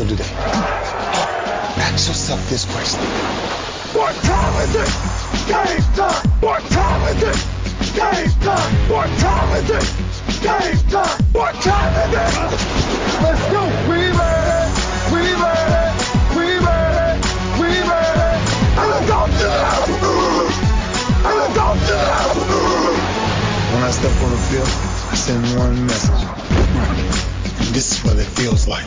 feel today? Ask yourself this question. What time is it? Game time. What time is it? Game time. What time is it? Game time. What time is it? Let's go. We ready. We ready. We ready. We ready. And let's go to the And let's go to the When I step on the field, I send one message. This is what it feels like.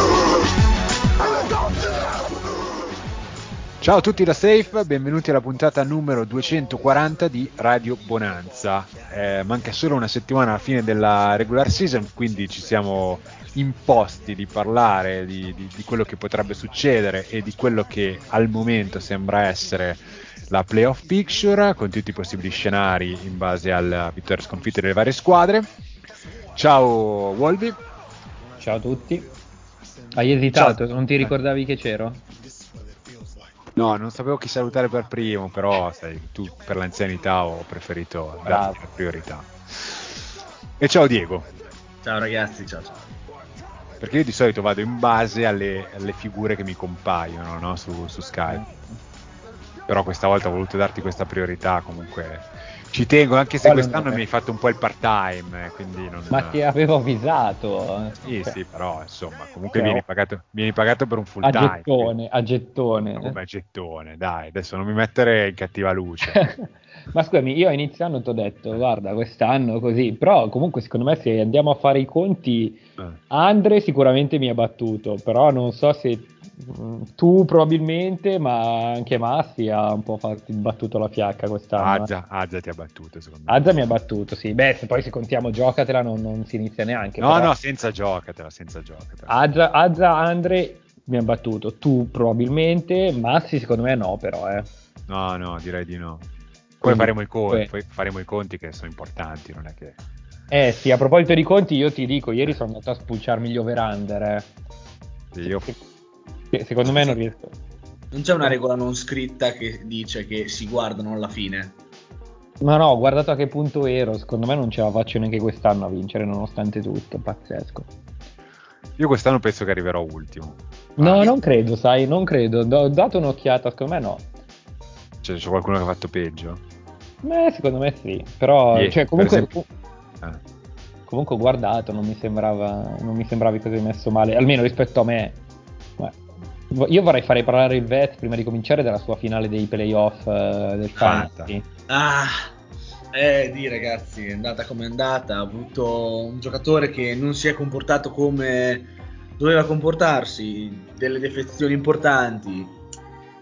Ciao a tutti da Safe, benvenuti alla puntata numero 240 di Radio Bonanza. Eh, manca solo una settimana alla fine della regular season, quindi ci siamo imposti di parlare di, di, di quello che potrebbe succedere e di quello che al momento sembra essere la playoff picture, con tutti i possibili scenari in base alla vittoria sconfitta delle varie squadre. Ciao Wolby. Ciao a tutti. Hai esitato? Ciao. Non ti ricordavi che c'ero? No, non sapevo chi salutare per primo, però sai, tu per l'anzianità ho preferito darti la priorità. E ciao Diego, Ciao ragazzi, ciao ciao. perché io di solito vado in base alle, alle figure che mi compaiono no, su, su Skype. Però questa volta ho voluto darti questa priorità, comunque ci tengo, anche se Quale quest'anno nome? mi hai fatto un po' il part-time, eh, quindi non... Ma ti avevo avvisato. Sì, Cioè, sì, però insomma, comunque Cioè, vieni, pagato, vieni pagato per un full A time. gettone, a gettone. Come a gettone, dai, adesso non mi mettere in cattiva luce. Ma scusami, io a inizio anno ti ho detto, guarda, quest'anno così, però comunque secondo me se andiamo a fare i conti, Eh. Andre sicuramente mi ha battuto, però non so se tu probabilmente, ma anche Massi ha un po' fatto, battuto la fiacca quest'anno. Azza, Azza ti ha battuto, secondo me. Azza mi ha battuto, sì. Beh, se poi se contiamo giocatela non, non si inizia neanche. No, però- no, senza giocatela, senza giocatela. Azza, Azza, Andre mi ha battuto, tu probabilmente, Massi secondo me no però, eh. No, no, direi di no. Poi Quindi- faremo i conti, poi- faremo i conti che sono importanti, non è che... Eh sì, a proposito di conti, io ti dico, ieri sono andato a spulciarmi gli over-under, eh. Io Secondo me non riesco. Non c'è una regola non scritta che dice che si guardano alla fine. Ma no, ho guardato a che punto ero, secondo me non ce la faccio neanche quest'anno a vincere nonostante tutto, pazzesco. Io quest'anno penso che arriverò ultimo. No, Ah, non credo, sai, non credo. Do- Ho dato un'occhiata, secondo me no. Cioè, c'è qualcuno che ha fatto peggio? Beh, secondo me sì, però, Ieri, cioè, per comunque, esempio. Ah. comunque ho guardato, non mi sembrava, non mi sembravi così messo male, almeno rispetto a me. Io vorrei fare parlare il Vet prima di cominciare della sua finale dei playoff eh, del. Fantasy. Ah, eh, di ragazzi, è andata come è andata. Ha avuto un giocatore che non si è comportato come doveva comportarsi, delle defezioni importanti.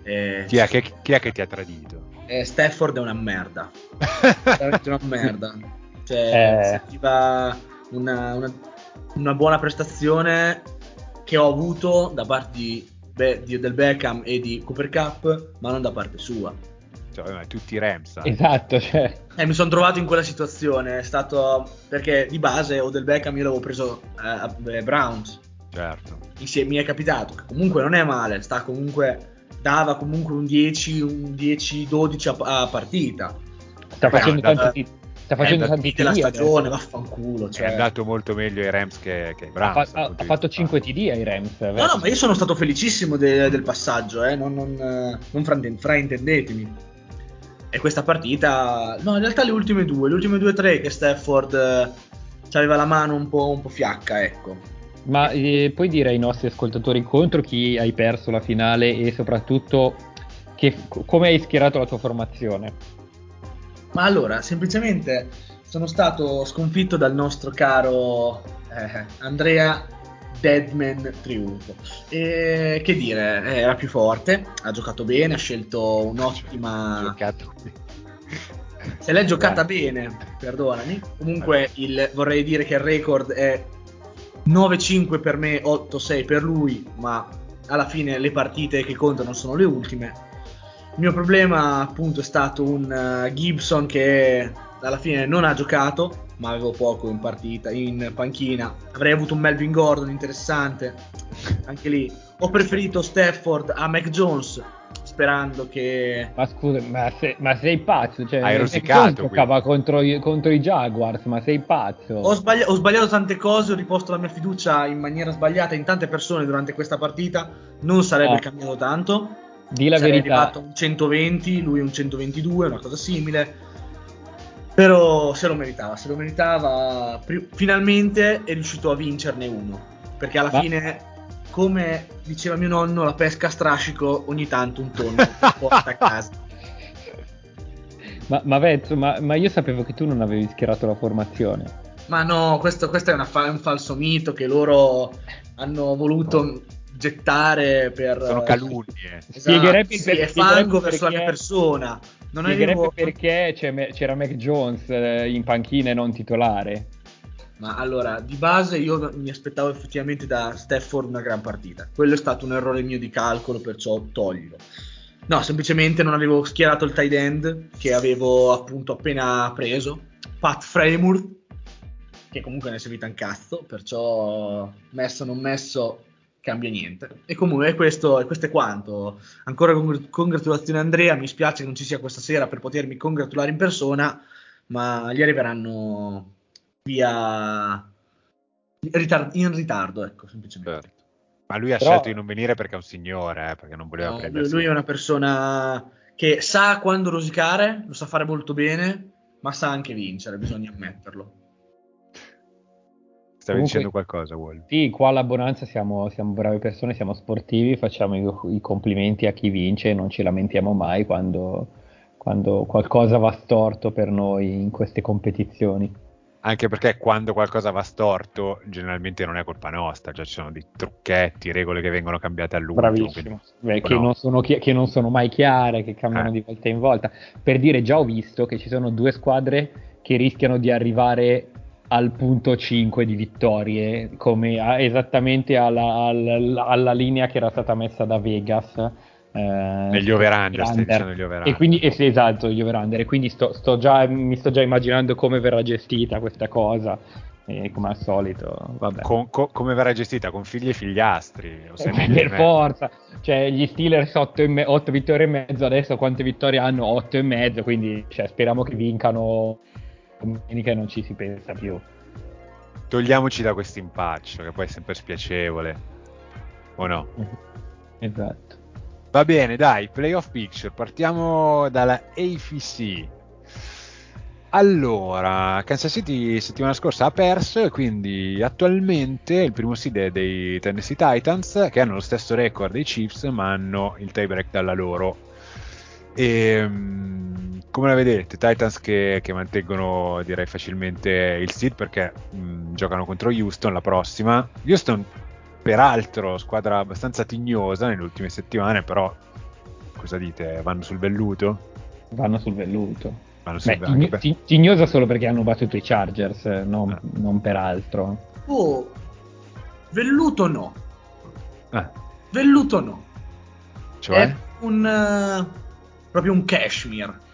Eh, Chi, è che, chi è che ti ha tradito? eh, Stafford è una merda. veramente una merda. Cioè, Eh. serviva una, una- una buona prestazione che ho avuto da parte di, Be- di- del Beckham e di Cooper Cup, ma non da parte sua. Cioè, tutti i Rams. sai. Esatto, cioè, Eh, mi sono trovato in quella situazione. È stato perché di base o del Beckham io l'avevo preso eh, a eh, Browns. Certo. Insieme, mi è capitato. che Comunque non è male. Sta comunque. Dava comunque un 10, un 10-12 a, a partita. sta facendo tanti, sta facendo è tanti della TD stagione, adesso. vaffanculo. È Cioè. andato molto meglio ai Rams che, che ai Ha, Browns. ha- ha di fatto vista. 5 TD ai Rams. No, vero? no, ma io sono stato felicissimo de- del passaggio, eh, non, non, eh, non frainte- fraintendetemi. E questa partita, no, in realtà le ultime due, le ultime due o tre che Stafford eh, aveva la mano un po', un po' fiacca, ecco. Ma eh, puoi dire ai nostri ascoltatori contro chi hai perso la finale e soprattutto che- come hai schierato la tua formazione? Ma allora, semplicemente sono stato sconfitto dal nostro caro eh, Andrea Deadman Triunfo. E che dire, eh, era più forte, ha giocato bene, ha scelto un'ottima... Giocato. Se l'è giocata bene, perdonami. Comunque il- vorrei dire che il record è 9-5 per me, 8-6 per lui, ma alla fine le partite che contano sono le ultime. Il mio problema appunto è stato un uh, Gibson che alla fine non ha giocato, ma avevo poco in partita, in panchina. Avrei avuto un Melvin Gordon interessante, anche lì. Ho preferito Stafford a Mac Jones, sperando che... Ma scusa, ma, se, ma sei pazzo? Cioè, Hai rosicato, giocava contro, i- contro i Jaguars, ma sei pazzo? Ho, sbaglia- ho sbagliato tante cose, ho riposto la mia fiducia in maniera sbagliata in tante persone durante questa partita, non sarebbe No. cambiato tanto. Di la Sarei verità. arrivato un 120, lui un 122, una cosa simile. Però se lo meritava, se lo meritava. Finalmente è riuscito a vincerne uno. Perché alla Ma- fine, come diceva mio nonno, la pesca a strascico ogni tanto un tonno porta a casa. Ma, ma Vezzo, ma, ma io sapevo che tu non avevi schierato la formazione. Ma no, questo, questo è, fa- è un falso mito che loro hanno voluto gettare per... Sono eh, calunnie. Esatto, Spiegherebbe sì, per- è fango verso la mia persona. Non Spiegherebbe perché c'era Mac Jones eh, in panchina e non titolare. Ma allora, di base io mi aspettavo effettivamente da Stafford una gran partita. Quello è stato un errore mio di calcolo, perciò toglilo. No, semplicemente non avevo schierato il tight end che avevo appunto appena preso. Pat Fremur, che comunque ne è servita un cazzo, perciò messo o non messo cambia niente. E comunque questo, questo è quanto. Ancora congr- congratulazioni Andrea, mi spiace che non ci sia questa sera per potermi congratulare in persona, ma gli arriveranno via ritar- in ritardo, ecco, semplicemente. Certo. Ma lui ha Però- scelto di non venire perché è un signore, eh, perché non voleva No, prendersi. lui è una persona che sa quando rosicare, lo sa fare molto bene, ma sa anche vincere, bisogna ammetterlo. Stavi Comunque- dicendo qualcosa, Wolf? Sì, qua alla Bonanza siamo, siamo brave persone, siamo sportivi, facciamo i, i complimenti a chi vince e non ci lamentiamo mai quando, quando qualcosa va storto per noi in queste competizioni. Anche perché quando qualcosa va storto, generalmente non è colpa nostra, cioè ci sono dei trucchetti, regole che vengono cambiate all'ultimo. Quindi- Beh, che, no. non sono, chi- che non sono mai chiare, che cambiano Eh. di volta in volta. Per dire, già ho visto che ci sono due squadre che rischiano di arrivare al punto 5 di vittorie, come a- esattamente alla, alla- alla linea che era stata messa da Vegas. eh, Negli over-under, stai under. dicendo gli over-under. E quindi, eh sì, esatto, gli over-under. E quindi sto, sto già, mi sto già immaginando come verrà gestita questa cosa. E come al solito, vabbè. Con- co- come verrà gestita? Con figli e figliastri? Eh, per me? forza, cioè gli Steelers 8, vittorie e mezzo, adesso quante vittorie hanno? 8 e mezzo, quindi cioè, speriamo che vincano domenica non ci si pensa più. Togliamoci da questo impaccio, che poi è sempre spiacevole. O no? Esatto. Va bene, dai, playoff picture. Partiamo dalla AFC. Allora, Kansas City settimana scorsa ha perso e quindi attualmente il primo seed è dei Tennessee Titans che hanno lo stesso record dei Chiefs ma hanno il tiebreak dalla loro. E, mm, come la vedete? Titans che, che mantengono direi facilmente il seed perché mm, giocano contro Houston la prossima. Houston peraltro squadra abbastanza tignosa nelle ultime settimane però cosa dite? Vanno sul velluto? Vanno sul velluto. Vanno sul Beh, tigno- per- ti- tignosa solo perché hanno battuto i Chargers, eh, non, Ah. non per altro. Oh, velluto no, Ah, velluto no. cioè? È un... eh, proprio un cashmere.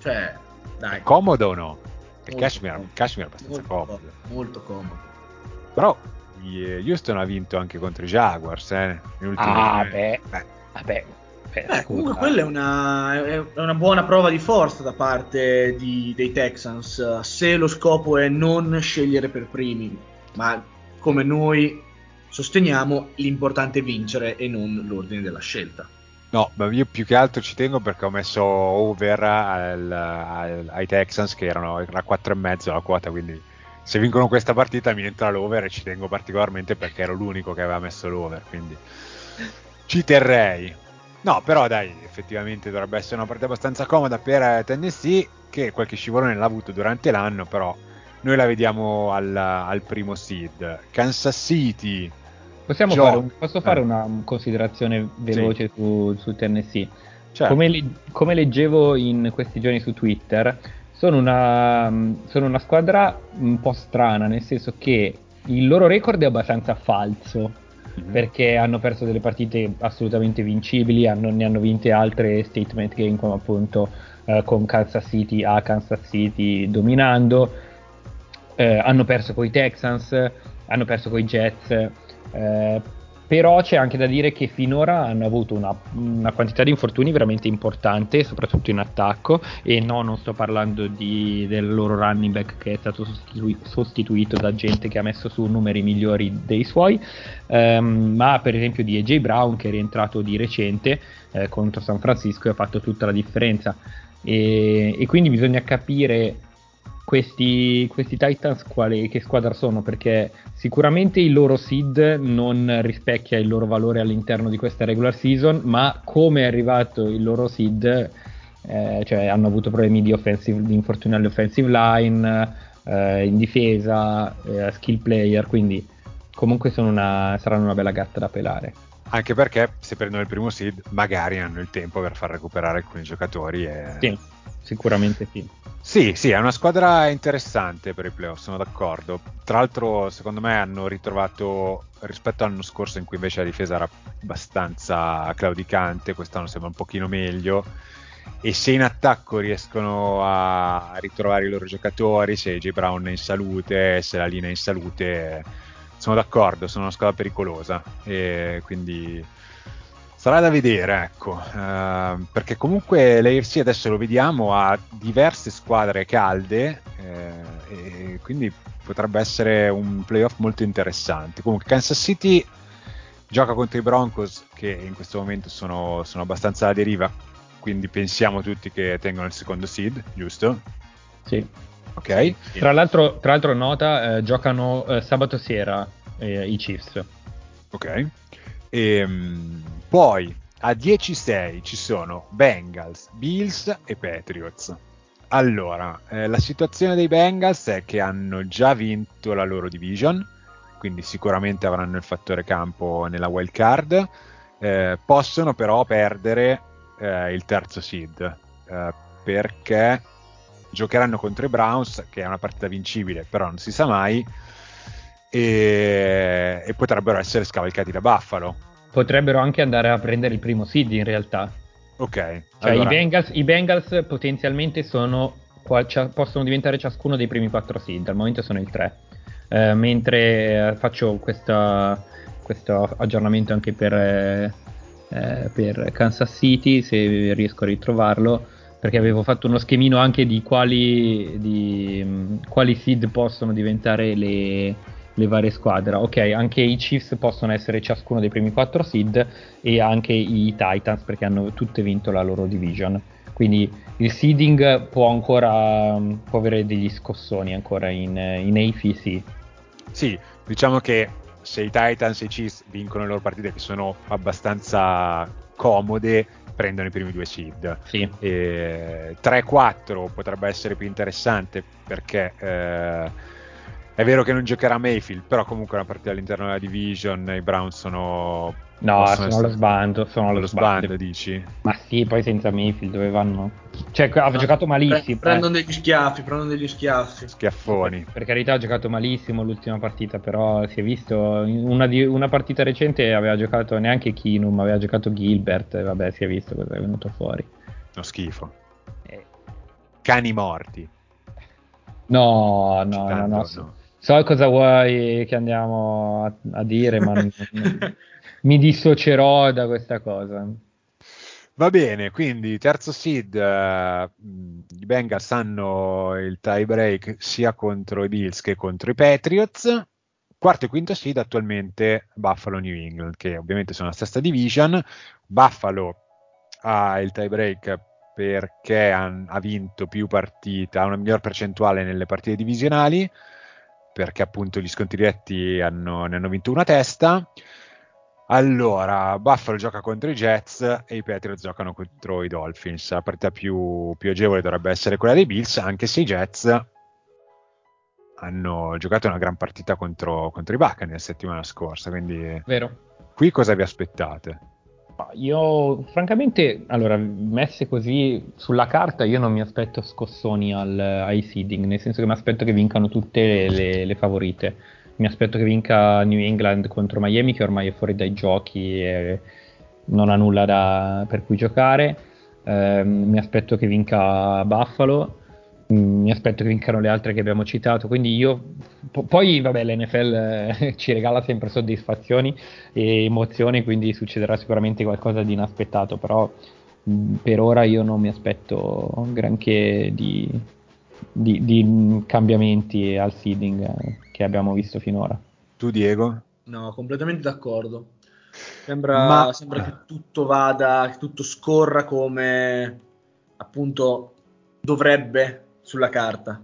Cioè, dai. Comodo o no? Il cashmere, cashmere è abbastanza Molto comodo. comodo, Molto comodo. Però i- Houston ha vinto anche contro i Jaguars, eh, Ah, eh, beh. beh, Vabbè, beh, Beh, comunque quella è una, è una buona prova di forza da parte di- dei Texans, se lo scopo è non scegliere per primi, ma come noi sosteniamo l'importante è vincere e non l'ordine della scelta. No, ma io più che altro ci tengo perché ho messo over al- al- ai Texans che erano era 4 e mezzo la quota, quindi se vincono questa partita mi entra l'over e ci tengo particolarmente perché ero l'unico che aveva messo l'over, quindi ci terrei. No, però dai, effettivamente dovrebbe essere una partita abbastanza comoda per Tennessee che qualche scivolone l'ha avuto durante l'anno, però noi la vediamo al, al primo seed. Kansas City Possiamo Gio- fare un- posso fare eh. una considerazione veloce su, su Tennessee? cioè, Come, le- come leggevo in questi giorni su Twitter, sono una, sono una squadra un po' strana, nel senso che il loro record è abbastanza falso. mm-hmm. perché hanno perso delle partite assolutamente vincibili, hanno, ne hanno vinte altre statement game come appunto eh, con Kansas City a Kansas City dominando, eh, hanno perso con i Texans, hanno perso con i Jets, eh, però c'è anche da dire che finora hanno avuto una, una, quantità di infortuni veramente importante, soprattutto in attacco, e no, non sto parlando di, del loro running back che è stato sostitu- sostituito da gente che ha messo su numeri migliori dei suoi, ehm, ma per esempio di AJ Brown che è rientrato di recente eh, contro San Francisco e ha fatto tutta la differenza. E, e quindi bisogna capire questi, questi Titans quali, che squadra sono, perché sicuramente il loro seed non rispecchia il loro valore all'interno di questa regular season, ma come è arrivato il loro seed, eh, cioè hanno avuto problemi di, offensive, di infortuni all'offensive line, eh, in difesa, eh, skill player, quindi comunque una, saranno una bella gatta da pelare. Anche perché se prendono il primo seed magari hanno il tempo per far recuperare alcuni giocatori. E... Sì, sicuramente sì. Sì, sì, è una squadra interessante per i playoff, sono d'accordo. Tra l'altro, secondo me hanno ritrovato rispetto all'anno scorso in cui invece la difesa era abbastanza claudicante, quest'anno sembra un pochino meglio. E se in attacco riescono a ritrovare i loro giocatori, se J. Brown è in salute, se la linea è in salute, sono d'accordo, sono una squadra pericolosa. E quindi Sarà da vedere, ecco, uh, perché comunque l'AFC adesso lo vediamo ha diverse squadre calde eh, e quindi potrebbe essere un playoff molto interessante. Comunque Kansas City gioca contro i Broncos che in questo momento sono, sono abbastanza alla deriva, quindi pensiamo tutti che tengono il secondo seed, giusto? Sì. Ok. Tra l'altro, tra l'altro nota, eh, giocano eh, sabato sera eh, i Chiefs. Ok. E, ehm, poi a 10-6 ci sono Bengals, Bills e Patriots. Allora, eh, la situazione dei Bengals è che hanno già vinto la loro division, quindi sicuramente avranno il fattore campo nella wild card. Eh, possono però perdere eh, il terzo seed perché giocheranno contro i Browns, che è una partita vincibile, però non si sa mai e, e potrebbero essere scavalcati da Buffalo. Potrebbero anche andare a prendere il primo seed in realtà. Ok. Cioè allora. i, Bengals, i, Bengals, potenzialmente sono, possono diventare ciascuno dei primi quattro seed, al momento sono il 3. Eh, mentre eh, faccio questa, questo aggiornamento anche per, eh, per Kansas City, se riesco a ritrovarlo, perché avevo fatto uno schemino anche di quali, di, quali seed possono diventare le, le varie squadre. Ok, anche i Chiefs possono essere ciascuno dei primi quattro seed e anche i Titans perché hanno tutte vinto la loro division. Quindi il seeding può ancora può avere degli scossoni ancora in, in AFC. Sì, diciamo che se i Titans e i Chiefs vincono le loro partite che sono abbastanza comode, prendono i primi due seed. Sì. 3-4 potrebbe essere più interessante perché eh, è vero che non giocherà Mayfield, però comunque è una partita all'interno della division, i Browns sono... No, sono essere... allo sbando, sono allo sbando. sbando. dici? Ma sì, poi senza Mayfield dove vanno? Cioè, ha no, giocato malissimo. Prendono eh. degli schiaffi, prendono degli schiaffi. Schiaffoni. Per, per, carità ha giocato malissimo l'ultima partita, però si è visto, una, di, una partita recente aveva giocato neanche Kinum, aveva giocato Gilbert, e vabbè si è visto cosa è venuto fuori. Uno schifo. Eh. Cani morti. No, no, no, no, no. So cosa vuoi che andiamo a, a dire, ma mi dissocierò da questa cosa. Va bene, quindi terzo seed, uh, i Bengals hanno il tie break sia contro i Bills che contro i Patriots. Quarto e quinto seed attualmente Buffalo New England, che ovviamente sono la stessa division. Buffalo ha il tie break perché ha, ha vinto più partite, ha una miglior percentuale nelle partite divisionali perché appunto gli sconti diretti hanno, ne hanno vinto una testa. Allora, Buffalo gioca contro i Jets e i Patriots giocano contro i Dolphins. La partita più, più agevole dovrebbe essere quella dei Bills, anche se i Jets hanno giocato una gran partita contro, contro i Buccaneers la settimana scorsa. Quindi, Vero. qui cosa vi aspettate? Io, francamente, allora, messe così sulla carta, io non mi aspetto scossoni al, ai seeding, nel senso che mi aspetto che vincano tutte le, le, le favorite. mi aspetto che vinca New England contro Miami, che ormai è fuori dai giochi e non ha nulla da, per cui giocare. Eh, mi aspetto che vinca Buffalo. Mm, mi aspetto che vincano le altre che abbiamo citato. Quindi io. Po- poi, vabbè, l'NFL eh, ci regala sempre soddisfazioni e emozioni, quindi succederà sicuramente qualcosa di inaspettato. Però mh, mm, per ora io non mi aspetto granché di, di, di cambiamenti al seeding eh, che abbiamo visto finora. Tu, Diego? No, completamente d'accordo. Sembra, Ma... sembra che tutto vada, che tutto scorra come appunto dovrebbe sulla carta.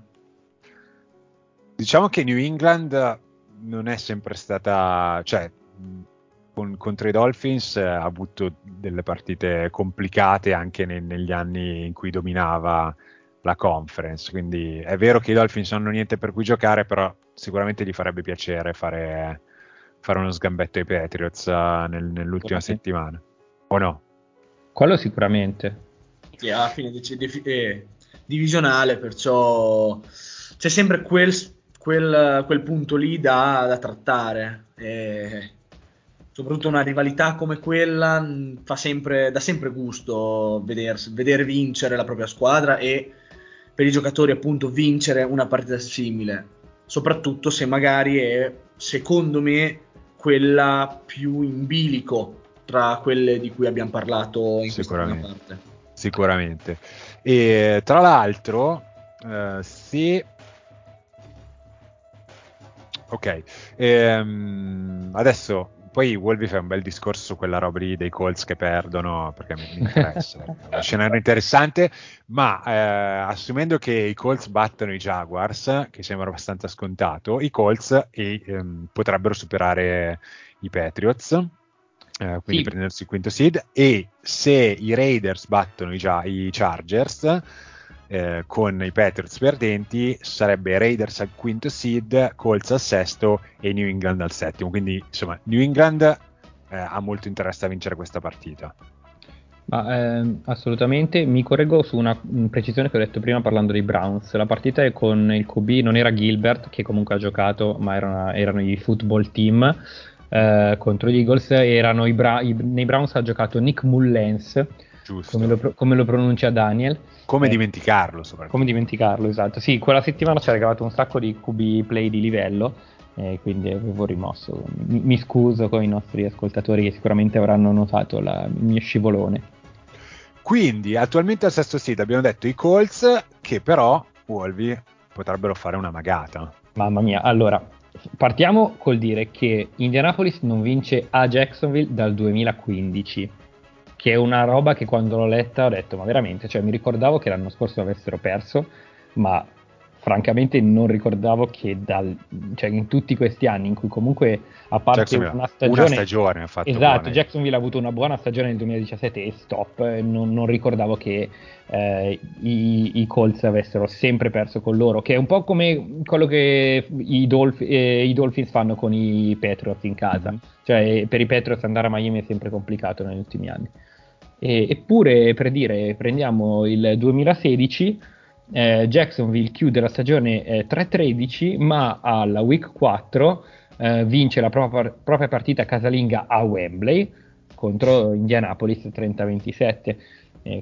Diciamo che New England non è sempre stata, cioè con, contro i Dolphins ha avuto delle partite complicate anche ne, negli anni in cui dominava la conference. Quindi è vero che i Dolphins non hanno niente per cui giocare, però sicuramente gli farebbe piacere fare, fare uno sgambetto ai Patriots uh, nel, nell'ultima okay. settimana. O no? Quello sicuramente. Sì, alla fine dice, eh, divisionale, perciò c'è sempre quel, quel, quel punto lì da, da trattare. E soprattutto una rivalità come quella mm, fa sempre, dà sempre gusto veder, vedere vincere la propria squadra e per i giocatori appunto vincere una partita simile, soprattutto se magari è secondo me quella più in bilico tra quelle di cui abbiamo parlato in questa parte. Sicuramente. E tra l'altro, eh, se Ok, ehm, adesso poi Wolby fa un bel discorso su quella roba lì dei Colts che perdono, perché mi, mi interessa. è uno scenario interessante, ma eh, assumendo che i Colts battono i Jaguars, che sembra abbastanza scontato, i Colts ehm, potrebbero superare i Patriots, eh, quindi sì. prendersi il quinto seed, e se i Raiders battono i, i Chargers, eh, con i Patriots perdenti sarebbe Raiders al quinto seed, Colts al sesto e New England al settimo. Quindi insomma New England eh, ha molto interesse a vincere questa partita. Ma, eh, assolutamente, mi correggo su una precisione che ho detto prima parlando dei Browns. La partita è con il QB, non era Gilbert che comunque ha giocato, ma erano, erano i football team eh, contro gli Eagles. Erano i Bra- i, nei Browns ha giocato Nick Mullens, come lo, come lo pronuncia Daniel. Come eh, dimenticarlo, soprattutto. Come dimenticarlo, esatto. Sì, quella settimana ci ha regalato un sacco di QB play di livello, eh, quindi avevo rimosso. Mi, mi, scuso con i nostri ascoltatori che sicuramente avranno notato la, il mio scivolone. Quindi, attualmente al sesto seed abbiamo detto i Colts, che però, Wolvi, potrebbero fare una magata. Mamma mia, allora, partiamo col dire che Indianapolis non vince a Jacksonville dal 2015 che è una roba che quando l'ho letta ho detto ma veramente, cioè mi ricordavo che l'anno scorso avessero perso, ma francamente non ricordavo che dal, cioè in tutti questi anni in cui comunque a parte una stagione, una stagione ha fatto esatto, buone. Jacksonville ha avuto una buona stagione nel 2017 e stop, non, non ricordavo che eh, i, i, Colts avessero sempre perso con loro, che è un po' come quello che i, Dolph- eh, i Dolphins fanno con i Patriots in casa, mm-hmm. cioè per i Patriots andare a Miami è sempre complicato negli ultimi anni. E, eppure, per dire, prendiamo il 2016, eh, Jacksonville chiude la stagione eh, 3-13, ma alla week 4 eh, vince la propria, propria, partita casalinga a Wembley contro Indianapolis 30-27.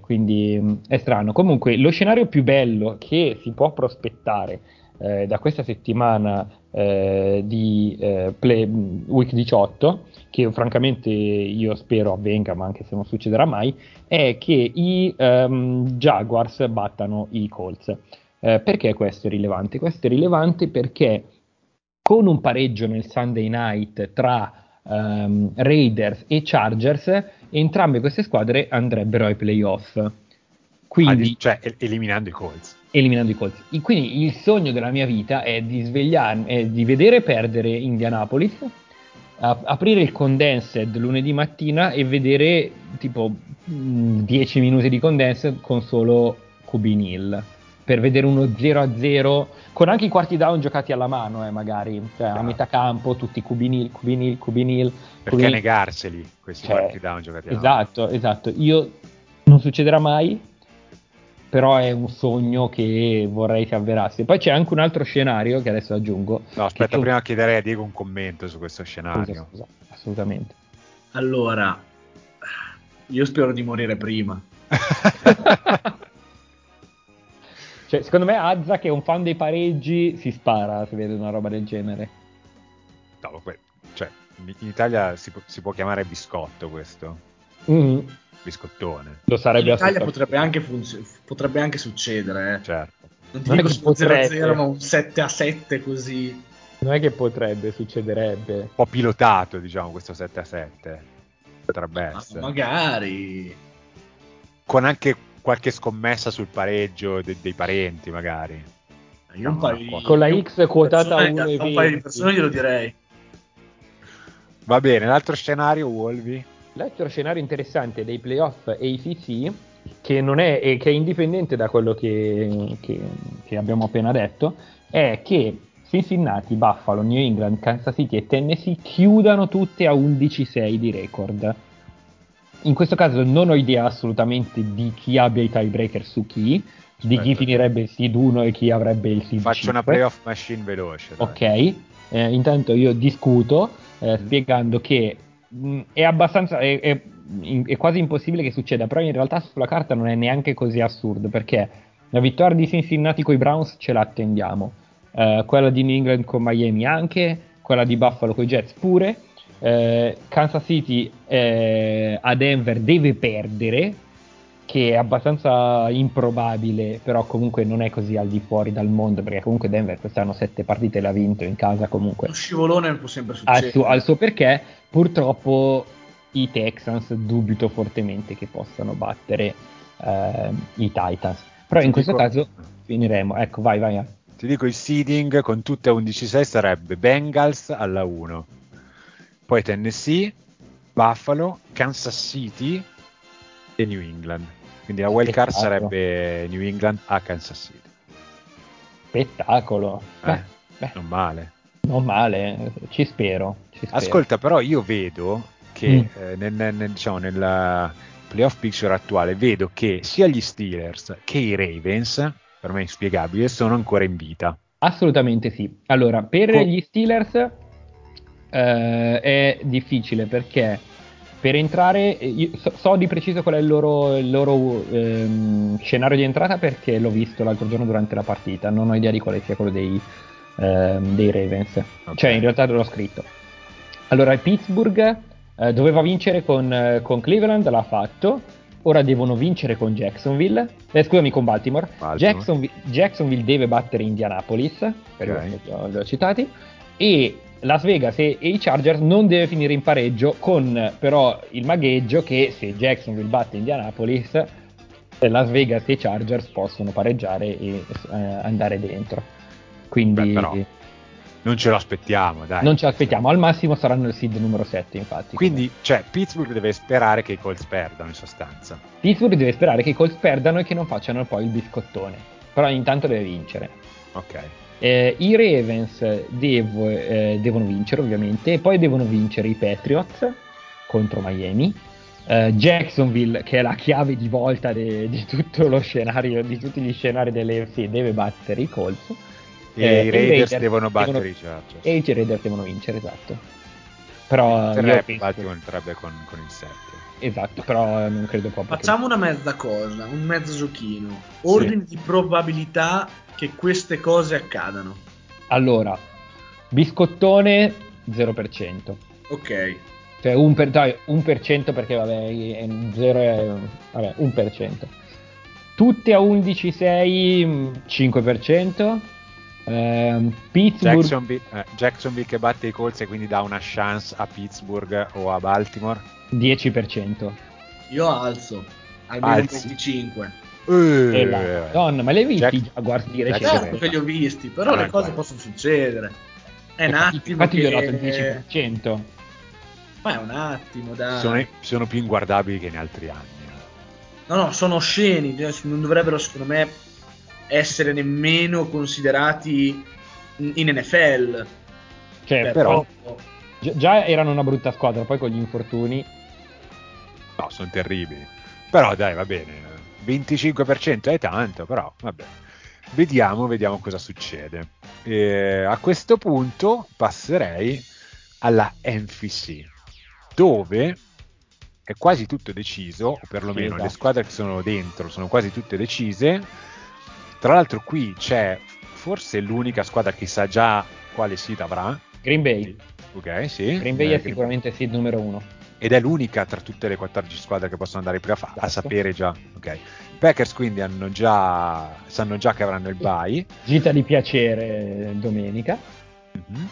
quindi mh, mm, è strano. Comunque, lo scenario più bello che si può prospettare eh, da questa settimana eh, di eh, play, week 18, che francamente io spero avvenga, ma anche se non succederà mai, è che i um, Jaguars battano i Colts. Eh, perché questo è rilevante? Questo è rilevante perché con un pareggio nel Sunday night tra um, Raiders e Chargers, entrambe queste squadre andrebbero ai playoff. Quindi, cioè eliminando i Colts. Eliminando i Colts. Quindi il sogno della mia vita è di svegliarmi, è di vedere perdere Indianapolis, aprire il condensed lunedì mattina e vedere tipo 10 minuti di condensed con solo QB nil per vedere uno 0-0 con anche i quarti down giocati alla mano eh, magari. Cioè, a metà campo tutti QB nil, QB nil, QB nil perché negarseli questi cioè, quarti down giocati alla esatto, mano esatto. Io non succederà mai però è un sogno che vorrei si avverasse. Poi c'è anche un altro scenario che adesso aggiungo. No, aspetta, che- prima chiederei a Diego un commento su questo Scusa, scenario. scusa, assolutamente. Allora, io spero di morire prima. Cioè, secondo me Azza, che è un fan dei pareggi, si spara se vede una roba del genere. No, cioè, in Italia si, può- si può chiamare biscotto questo, Mm, biscottone, lo In sarebbe Italia assolutamente. potrebbe anche, funzio- potrebbe anche succedere. eh. certo. Non ti Non è dico potrebbe. 0-0, ma un 7 a 7 così. Non è che potrebbe, succederebbe. Un po' pilotato, diciamo, questo 7 a 7. Potrebbe Ma essere. magari. Con anche qualche scommessa sul pareggio de- dei parenti, magari. Io un paio di- con la X quotata a 1,20. Un paio di persone glielo direi. Va bene, l'altro scenario, Wolvi. L'altro scenario interessante dei playoff ACC, che, non è, e che è indipendente da quello che, che- che abbiamo appena detto, è che Cincinnati, Buffalo, New England, Kansas City e Tennessee chiudano tutte a 11-6 di record. In questo caso non ho idea assolutamente di chi abbia i tiebreaker su chi, di chi finirebbe il seed 1 e chi avrebbe il seed Faccio una 5. playoff machine veloce. dai. Ok, eh, intanto io discuto eh, Mm. spiegando che mh, è abbastanza, è, è- è quasi impossibile che succeda, però in realtà sulla carta non è neanche così assurdo perché la vittoria di Cincinnati con i Browns ce la attendiamo, eh, quella di New England con Miami anche, quella di Buffalo con i Jets pure, eh, Kansas City eh, a Denver deve perdere, che è abbastanza improbabile, però comunque non è così al di fuori dal mondo, perché comunque Denver quest'anno sette partite le ha vinto in casa comunque. Lo scivolone può sempre succedere. il, suo, ha il suo perché, purtroppo i Texans dubito fortemente che possano battere ehm, i Titans. Però Ti in questo dico- caso finiremo. Ecco, vai, vai. vai. Ti dico il seeding con tutte a 11-6 sarebbe Bengals alla 1, poi Tennessee, Buffalo, Kansas City e New England. Quindi la wild card sarebbe New England a Kansas City. Spettacolo. Eh, Beh, Non male. non male, ci spero. ci spero. Ascolta, però io vedo che Mm. eh, nel, nel- diciamo, nel playoff picture attuale vedo che sia gli Steelers che i Ravens, per me inspiegabile, sono ancora in vita. Assolutamente sì. Allora, per Co- gli Steelers eh, è difficile perché per entrare, eh, io so, so di preciso qual è il loro, il loro, ehm, scenario di entrata perché l'ho visto l'altro giorno durante la partita, non ho idea di quale sia quello dei, ehm, dei Ravens, Ok. cioè in realtà l'ho scritto. Allora, Pittsburgh eh, doveva vincere con, eh, con Cleveland, l'ha fatto. Ora devono vincere con Jacksonville. Eh, scusami, con Baltimore. Baltimore. Jacksonville, Jacksonville deve battere Indianapolis, per Ok. questo li ho citati. E Las Vegas e, e i Chargers non deve finire in pareggio, con però il magheggio che se Jacksonville batte Indianapolis, eh, Las Vegas e i Chargers possono pareggiare e eh, andare dentro. Quindi Beh, però, Non ce lo aspettiamo, dai. non ci aspettiamo, al massimo saranno il seed numero 7 infatti. Quindi, cioè, Pittsburgh deve sperare che i Colts perdano in sostanza. Pittsburgh deve sperare che i Colts perdano e che non facciano poi il biscottone. Però intanto deve vincere. Ok. Eh, I Ravens devo- eh, devono vincere ovviamente, e poi devono vincere i Patriots contro Miami. Eh, Jacksonville, che è la chiave di volta de- di tutto lo scenario, di tutti gli scenari dell'AFC, deve battere i Colts. E Eh, i i Raiders, Raiders devono battere devono- i Chargers. E i Raiders devono vincere, esatto. Però io Tre, penso- Baltimore entrerebbe con, con il 7. esatto, però non credo proprio che- Facciamo una mezza cosa, un mezzo giochino. Ordine di probabilità che queste cose accadano. Allora, biscottone 0%. Ok. Cioè un per, dai, un per cento perché vabbè, è 0 è vabbè, un per cento. Tutte a 11,6 mm, 5%. Ehm, Pittsburgh Jacksonville, eh, Jacksonville che batte i Colts e quindi dà una chance a Pittsburgh o a Baltimore. 10%. Io alzo. Almeno Alzi. 25. Eh, E la Madonna, ma le hai visti Jack- i Jaguars di recente? Certo che li ho visti, però Ah, le cose guarda. possono succedere. È un Infatti- attimo Infatti gli ho dato il 10%. Ma è un attimo, dai. sono, sono più inguardabili che in altri anni. No, no, sono osceni, cioè, non dovrebbero secondo me essere nemmeno considerati in NFL. Cioè, Beh, però però- gi- già erano una brutta squadra, poi con gli infortuni No, sono terribili. Però dai, va bene. 25% è tanto, però vabbè. Vediamo, vediamo cosa succede. E a questo punto passerei alla NFC, dove è quasi tutto deciso, o perlomeno sì, esatto. le squadre che sono dentro sono quasi tutte decise. Tra l'altro qui c'è forse l'unica squadra che sa già quale seed avrà. Green Bay. Ok, sì. Green Bay eh, è Green... sicuramente seed numero uno. Ed è l'unica tra tutte le 14 squadre che possono andare prima esatto. a sapere già. Ok. Packers quindi hanno già, sanno già che avranno il bye. Gita di piacere domenica. Mm-hmm.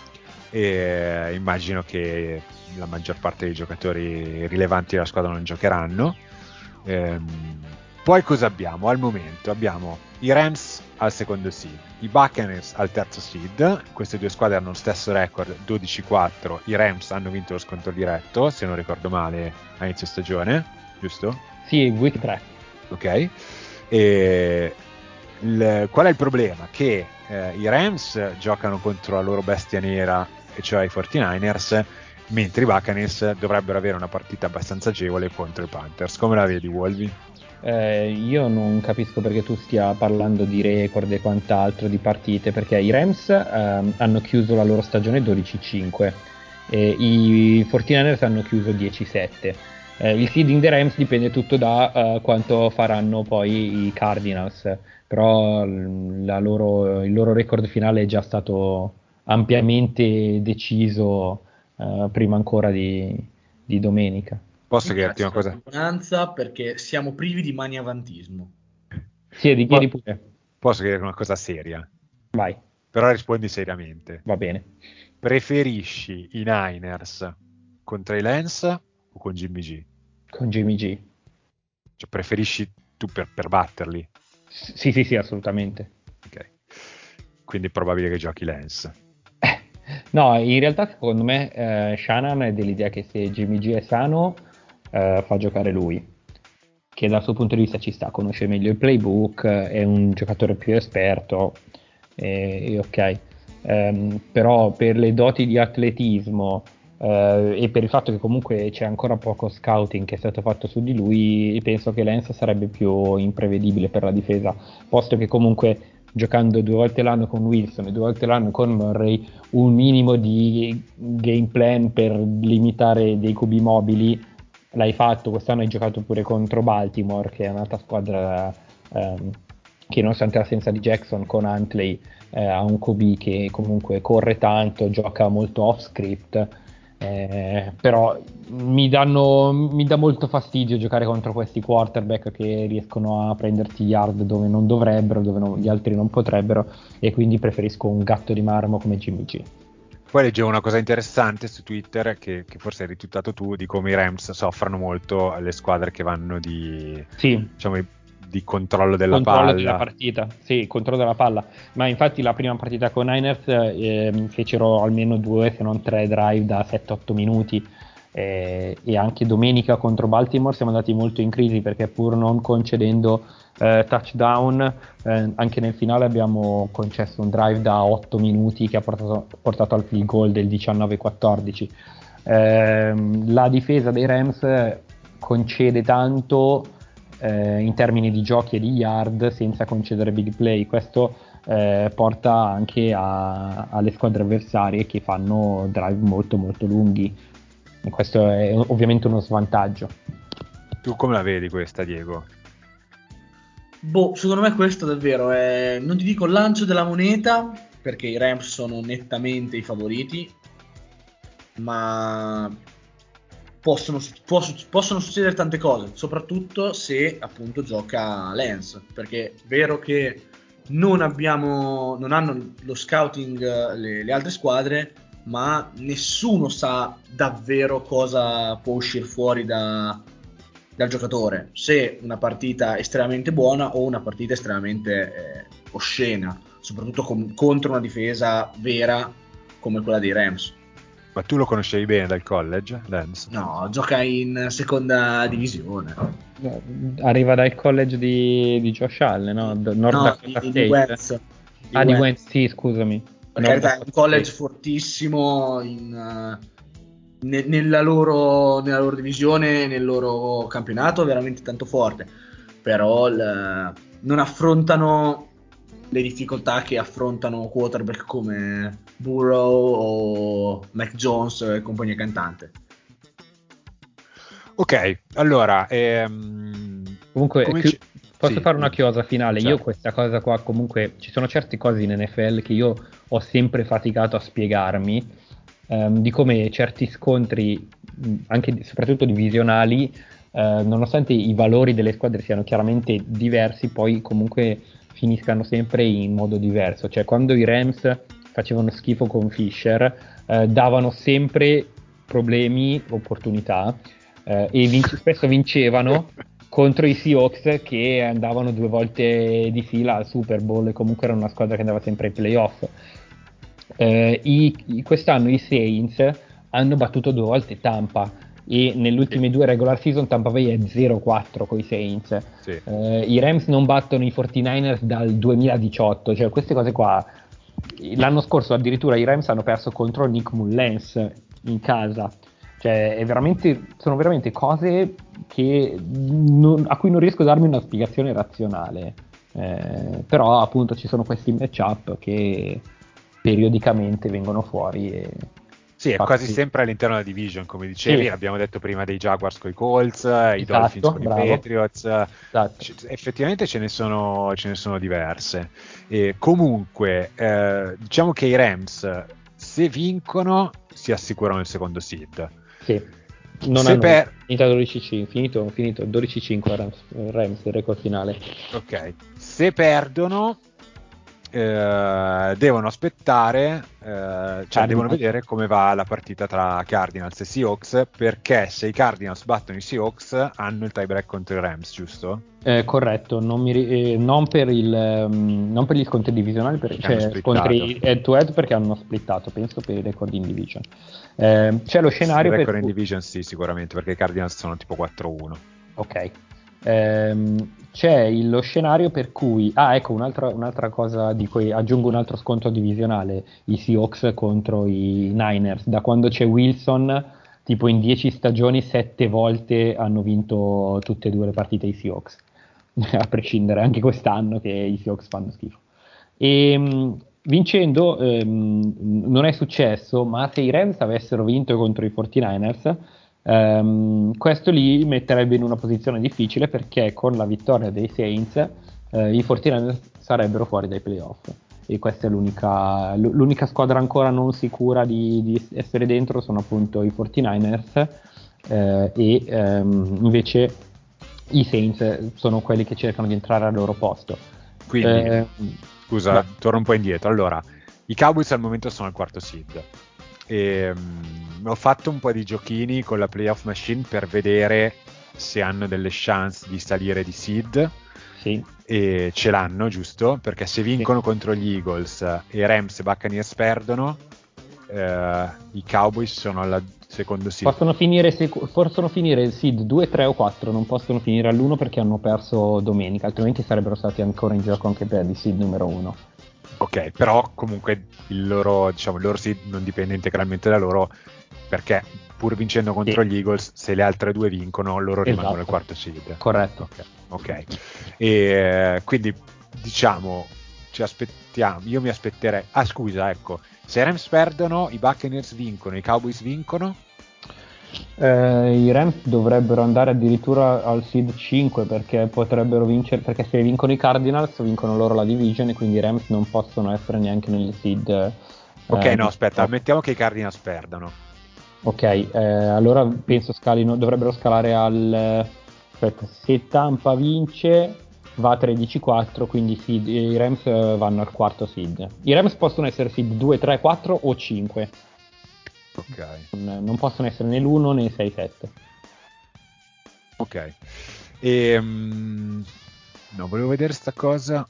E immagino che la maggior parte dei giocatori rilevanti della squadra non giocheranno. Ehm, poi cosa abbiamo al momento? Abbiamo i Rams al secondo seed, i Buccaneers al terzo seed, queste due squadre hanno lo stesso record 12-4, i Rams hanno vinto lo scontro diretto, se non ricordo male, a inizio stagione, giusto? Sì, week 3. Ok. E il, qual è il problema? Che eh, i Rams giocano contro la loro bestia nera, e cioè i 49ers, mentre i Buccaneers dovrebbero avere una partita abbastanza agevole contro i Panthers. Come la vedi, Wolvi? Eh, io non capisco perché tu stia parlando di record e quant'altro di partite, perché i Rams eh, hanno chiuso la loro stagione 12-5 e i 49ers hanno chiuso 10-7. Eh, il seeding dei Rams dipende tutto da uh, quanto faranno poi i Cardinals, però loro, il loro record finale è già stato ampiamente deciso uh, prima ancora di, di domenica. Posso chiederti una cosa? Perché siamo privi di maniavantismo. Chiedi, chiedi pure. Posso chiedere una cosa seria? Vai. Però rispondi seriamente. Va bene. Preferisci i Niners con Trey Lance o con Jimmy G? Con Jimmy G. Cioè, preferisci tu per, per batterli? sì, sì, sì, assolutamente. Ok. Quindi è probabile che giochi Lance. Eh, no, in realtà secondo me eh, Shannon è dell'idea che se Jimmy G è sano eh, fa giocare lui, che dal suo punto di vista ci sta, conosce meglio il playbook, è un giocatore più esperto, e, e ok. Um, però per le doti di atletismo uh, e per il fatto che comunque c'è ancora poco scouting che è stato fatto su di lui, penso che Lens sarebbe più imprevedibile per la difesa, posto che comunque giocando due volte l'anno con Wilson e due volte l'anno con Murray, un minimo di game plan per limitare dei cubi mobili l'hai fatto, quest'anno hai giocato pure contro Baltimore, che è un'altra squadra ehm, che nonostante l'assenza di Jackson con Huntley eh, ha un QB che comunque corre tanto, gioca molto off script, eh, però mi, danno, mi dà molto fastidio giocare contro questi quarterback che riescono a prenderti yard dove non dovrebbero, dove non, gli altri non potrebbero e quindi preferisco un gatto di marmo come Jimmy G. Poi leggevo una cosa interessante su Twitter che, che, forse hai ritwittato tu di come i Rams soffrano molto alle squadre che vanno di, sì. diciamo, di controllo della controllo palla. della partita, sì, controllo della palla. Ma infatti la prima partita con Niners eh, fecero almeno due, se non tre drive da 7-8 minuti. Eh, e anche domenica contro Baltimore siamo andati molto in crisi perché pur non concedendo eh, touchdown. Eh, anche nel finale abbiamo concesso un drive da 8 minuti che ha portato, portato al field goal del 19-14. Eh, la difesa dei Rams concede tanto eh, in termini di giochi e di yard senza concedere big play. Questo eh, porta anche a, alle squadre avversarie che fanno drive molto molto lunghi. E questo è ovviamente uno svantaggio. Tu come la vedi questa, Diego? Boh, secondo me questo davvero è, non ti dico il lancio della moneta, perché i Rams sono nettamente i favoriti, ma possono, poss- possono succedere tante cose, soprattutto se appunto gioca Lance, perché è vero che non abbiamo, non hanno lo scouting le, le altre squadre, ma nessuno sa davvero cosa può uscire fuori da, dal giocatore, se una partita estremamente buona o una partita estremamente eh, oscena, soprattutto com- contro una difesa vera come quella dei Rams. Ma tu lo conoscevi bene dal college, Lance? No, gioca in seconda divisione. Arriva dal college di, di Josh Allen, no? Nord no, di, di Wentz. Ah, di Wentz, sì, scusami. Per carità, è un college fortissimo in... Uh, nella loro, nella loro divisione, nel loro campionato, veramente tanto forte. però il, non affrontano le difficoltà che affrontano quarterback come Burrow o Mac Jones e compagnia cantante. Ok, allora, ehm, comunque chi- posso sì, fare una chiosa finale? certo. Io questa cosa qua comunque ci sono certe cose in NFL che io ho sempre faticato a spiegarmi ehm, di come certi scontri, anche soprattutto divisionali, eh, nonostante i valori delle squadre siano chiaramente diversi, poi comunque finiscano sempre in modo diverso. Cioè, quando i Rams facevano schifo con Fisher, eh, davano sempre problemi, opportunità, eh, e vinc- spesso vincevano contro i Seahawks che andavano due volte di fila al Super Bowl e comunque era una squadra che andava sempre ai playoff. Eh, i- quest'anno i Saints hanno battuto due volte Tampa e nelle ultime due regular season Tampa Bay è 0-4 con i Saints. Sì. Eh, I Rams non battono i 49ers dal 2018, cioè queste cose qua. L'anno scorso addirittura i Rams hanno perso contro Nick Mullens in casa. Cioè, è veramente, sono veramente cose che non- a cui non riesco a darmi una spiegazione razionale. Eh, però appunto ci sono questi matchup che periodicamente vengono fuori e Sì, è Infatti- quasi sempre all'interno della division, come dicevi, Sì. abbiamo detto prima dei Jaguars con i Colts, i Esatto, Dolphins con bravo. i Patriots, Esatto. C- effettivamente ce ne sono, ce ne sono diverse. E comunque, eh, diciamo che i Rams, se vincono, si assicurano il secondo seed. Sì. Non Se hanno per- finito a 12-5, finito, finito 12-5 Rams, Rams il record finale. Ok, se perdono, eh, devono aspettare, eh, cioè devono vedere come va la partita tra Cardinals e Seahawks, perché se i Cardinals battono i Seahawks hanno il tiebreak contro i Rams, giusto? Eh, corretto, non, mi eh, non per il, ehm, non per gli scontri divisionali, per, cioè scontri head to head perché hanno splittato, penso per i record in division. Eh, c'è lo scenario il per record in division sì, sicuramente, perché i Cardinals sono tipo 4-1. Ok. Ehm, c'è lo scenario per cui, ah, ecco un'altra, un'altra cosa di cui aggiungo un altro scontro divisionale: i Seahawks contro i Niners. Da quando c'è Wilson, tipo in 10 stagioni, 7 volte hanno vinto tutte e due le partite i Seahawks, a prescindere anche quest'anno che i Seahawks fanno schifo. E, mh, vincendo ehm, non è successo, ma se i Rams avessero vinto contro i 49ers, ehm, questo li metterebbe in una posizione difficile perché con la vittoria dei Saints eh, i 49ers sarebbero fuori dai playoff. E questa è l'unica, l'unica squadra ancora non sicura di, di essere dentro, sono appunto i 49ers eh, e ehm, invece i Saints sono quelli che cercano di entrare al loro posto. Quindi, Eh, scusa, beh. torno un po' indietro. Allora, i Cowboys al momento sono al quarto seed. E, mm, ho fatto un po' di giochini con la playoff machine per vedere se hanno delle chance di salire di seed. Sì, E ce l'hanno, giusto? Perché se vincono contro gli Eagles e Rams e Buccaneers perdono, eh, i Cowboys sono al secondo seed. possono finire, secu- possono finire il seed 2, 3 o 4, non possono finire all'1 perché hanno perso domenica, altrimenti sarebbero stati ancora in gioco anche per il seed numero 1. Ok, però comunque il loro, diciamo, il loro seed non dipende integralmente da loro perché pur vincendo contro Sì. gli Eagles, se le altre due vincono, loro rimangono al Esatto. quarto seed. Corretto. Ok, ok. E eh, quindi diciamo ci aspettiamo. Io mi aspetterei. Ah, scusa, ecco. Se i Rams perdono, i Buccaneers vincono, i Cowboys vincono. Eh, I Rams dovrebbero andare addirittura al seed 5 perché potrebbero vincere, perché se vincono i Cardinals vincono loro la division e quindi i Rams non possono essere neanche nel seed. eh, Ok, no, aspetta, ammettiamo che i Cardinals perdano. Ok, eh, allora penso scalino, dovrebbero scalare al... Aspetta, se Tampa vince va a 13-4, quindi seed- i Rams vanno al quarto seed. I Rams possono essere seed 2, 3, 4 o 5, Ok, non, non possono essere né l'1 né il 6-7. ok. E, mm, no, volevo vedere sta cosa.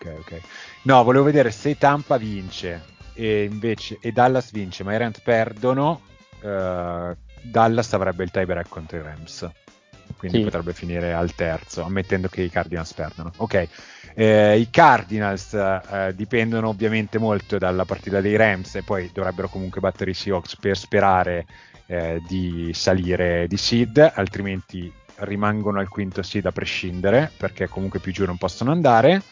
Ok, ok. No, volevo vedere se Tampa vince e invece e Dallas vince, ma i Rams perdono. eh, Dallas avrebbe il tiebreak contro i Rams. Quindi Sì. potrebbe finire al terzo, ammettendo che i Cardinals perdono. Ok, Eh, i Cardinals eh, dipendono ovviamente molto dalla partita dei Rams e poi dovrebbero comunque battere i Seahawks per sperare eh, di salire di seed, altrimenti rimangono al quinto seed a prescindere, perché comunque più giù non possono andare.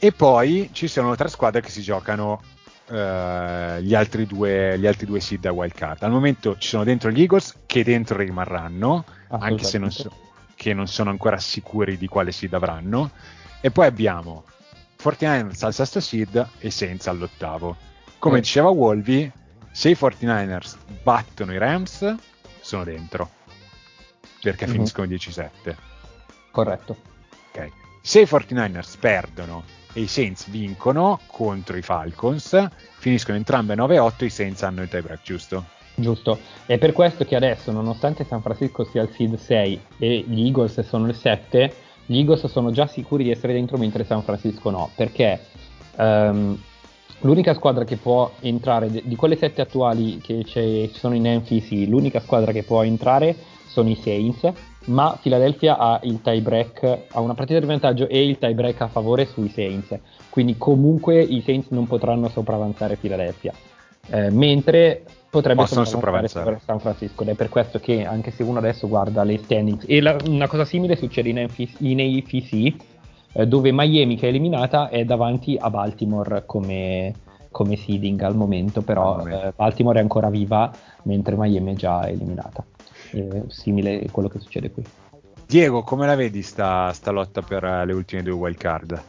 E poi ci sono tre squadre che si giocano eh, gli, altri due, gli altri due seed a wild card. Al momento ci sono dentro gli Eagles che dentro rimarranno, anche se non, so, non sono ancora sicuri di quale seed avranno. E poi abbiamo 49ers al sesto seed e Saints all'ottavo. Come eh. diceva Wolvi, se i 49ers battono i Rams, sono dentro. Perché mm-hmm. finiscono 10-7. Corretto. Ok. Se i 49ers perdono e i Saints vincono contro i Falcons, finiscono entrambe 9-8, i Saints hanno il tiebreak, giusto? Giusto, è per questo che adesso, nonostante San Francisco sia al seed 6 e gli Eagles sono il 7, gli Eagles sono già sicuri di essere dentro mentre San Francisco no, perché um, l'unica squadra che può entrare, di quelle sette attuali che ci sono in NFC, l'unica squadra che può entrare sono i Saints, ma Philadelphia ha il tie break, ha una partita di vantaggio e il tie break a favore sui Saints, quindi comunque i Saints non potranno sopravanzare Philadelphia, eh, mentre potrebbe Possono sopravanzare San Francisco. Ed è per questo che anche se uno adesso guarda le standings e la, una cosa simile succede in, NFC, in AFC eh, dove Miami che è eliminata è davanti a Baltimore come, come seeding al momento però eh, Baltimore è ancora viva mentre Miami è già eliminata eh, simile a quello che succede qui Diego come la vedi sta, sta lotta per uh, le ultime due wild card?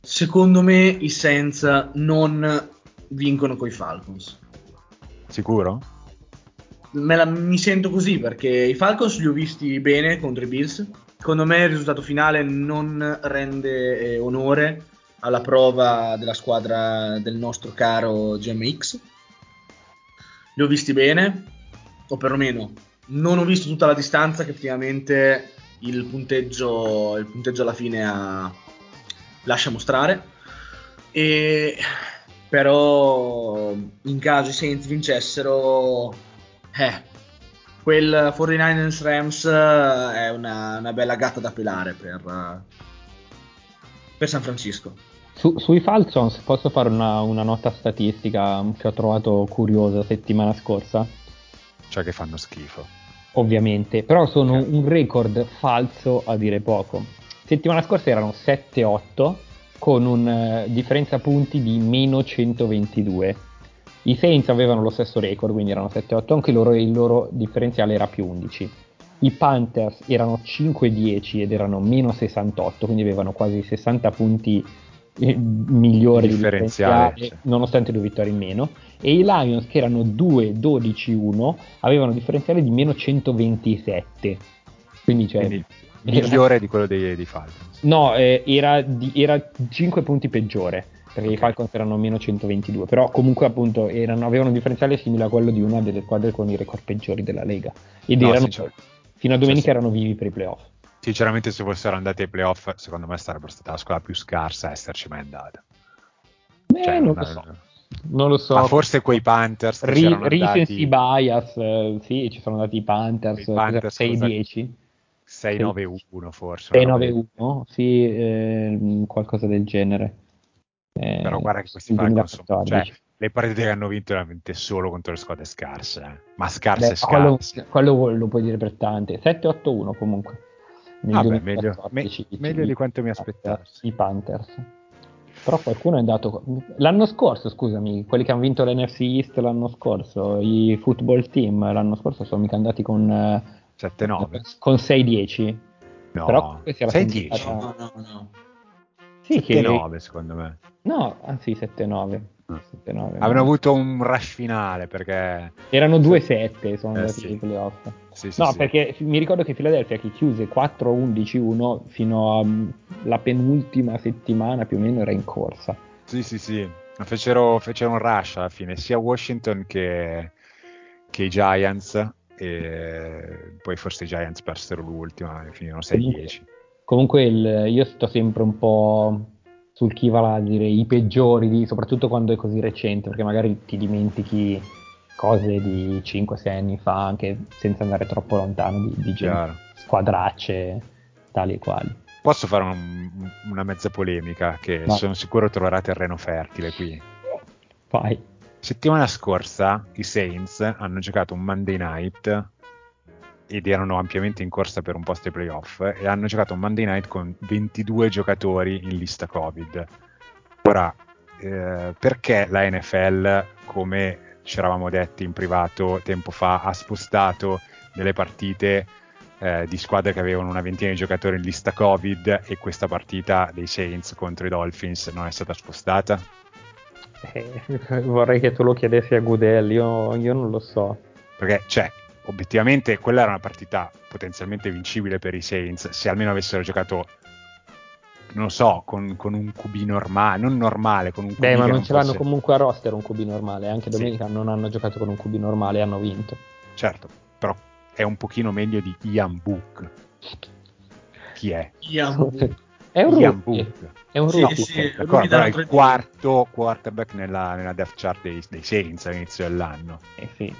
Secondo me i Saints non vincono coi Falcons Sicuro? La, mi sento così perché i Falcons li ho visti bene contro i Bills. Secondo me il risultato finale non rende eh, onore alla prova della squadra del nostro caro GMX. Li ho visti bene, o perlomeno non ho visto tutta la distanza che effettivamente il punteggio, il punteggio alla fine ha, lascia mostrare. E però in caso i Saints vincessero, eh, quel 49ers Rams eh, è una, una, bella gatta da pelare per, per San Francisco. Su, sui Falcons posso fare una, una, nota statistica che ho trovato curiosa settimana scorsa? Cioè che fanno schifo. Ovviamente, però sono okay. un record falso a dire poco. Settimana scorsa erano 7-8 con una uh, differenza punti di meno 122. I Saints avevano lo stesso record, quindi erano 7-8, anche loro il loro differenziale era più 11. I Panthers erano 5-10 ed erano meno 68, quindi avevano quasi 60 punti eh, migliori di differenziale, differenziale nonostante due vittorie in meno. E i Lions, che erano 2-12-1, avevano differenziale di meno 127. Quindi, cioè, quindi migliore di quello dei, dei Falcons. No, eh, era, di, era 5 punti peggiore perché okay. i Falcons erano meno 122, però comunque appunto erano, avevano un differenziale simile a quello di una delle squadre con i record peggiori della Lega ed no, erano, fino a domenica cioè, erano vivi per i playoff. Sinceramente se fossero andati ai playoff secondo me sarebbe stata la squadra più scarsa a esserci mai andata. Eh, cioè, non, non, lo so. non, lo so. Ma forse quei Panthers Ri- Recency andati... bias, eh, sì, ci sono andati i Panthers, Panthers 6-10. 691 forse. 691, sì, eh, qualcosa del genere. Eh, Però guarda che questi Falcons sono, cioè, le partite che hanno vinto veramente solo contro le squadre scarse, eh. ma scarse Beh, scarse. Quello, quello, lo puoi dire per tante. 7-8-1 comunque. Vabbè, meglio, me, meglio di quanto mi aspettassi. I Panthers. Però qualcuno è andato. L'anno scorso, scusami, quelli che hanno vinto l'NFC East l'anno scorso, i football team l'anno scorso sono mica andati con eh, 7-9. Con 6-10. No, Però 6-10. No, no, no. Sì, 7-9 che... secondo me. No, anzi 7-9. 7-9 Avevano avuto un rush finale perché erano 2-7 sono eh, andati sì. playoff. Sì, sì, no, perché mi ricordo che Philadelphia che chiuse 4-11-1 fino alla penultima settimana più o meno era in corsa. Sì, sì, sì. Fecero, fecero un rush alla fine, sia Washington che, che i Giants e poi forse i Giants persero l'ultima e finirono 6-10. Comunque il, io sto sempre un po' sul chi va a dire i peggiori, di, soprattutto quando è così recente, perché magari ti dimentichi cose di 5-6 anni fa, anche senza andare troppo lontano, di, di gente, squadracce tali e quali. Posso fare un, una mezza polemica che no. sono sicuro troverà terreno fertile qui. Vai. Settimana scorsa i Saints hanno giocato un Monday night ed erano ampiamente in corsa per un posto ai playoff e hanno giocato un Monday Night con 22 giocatori in lista Covid. Ora, eh, perché la NFL, come ci eravamo detti in privato tempo fa, ha spostato delle partite eh, di squadre che avevano una ventina di giocatori in lista Covid e questa partita dei Saints contro i Dolphins non è stata spostata? Eh, vorrei che tu lo chiedessi a Goodell, io, io non lo so. Perché, cioè, obiettivamente quella era una partita potenzialmente vincibile per i Saints se almeno avessero giocato non so, con, con un QB normale, non normale, con un QB Beh, ma non, non ce l'hanno fosse... comunque a roster un QB normale, anche Sì. domenica non hanno giocato con un QB normale e hanno vinto. Certo, però è un pochino meglio di Ian Book. Chi è? Ian È un Ian rookie. Book. È un Sì, rookie. sì, sì. D'accordo, però è il quarto quarterback nella, nella depth chart dei, dei Saints all'inizio dell'anno. Eh sì.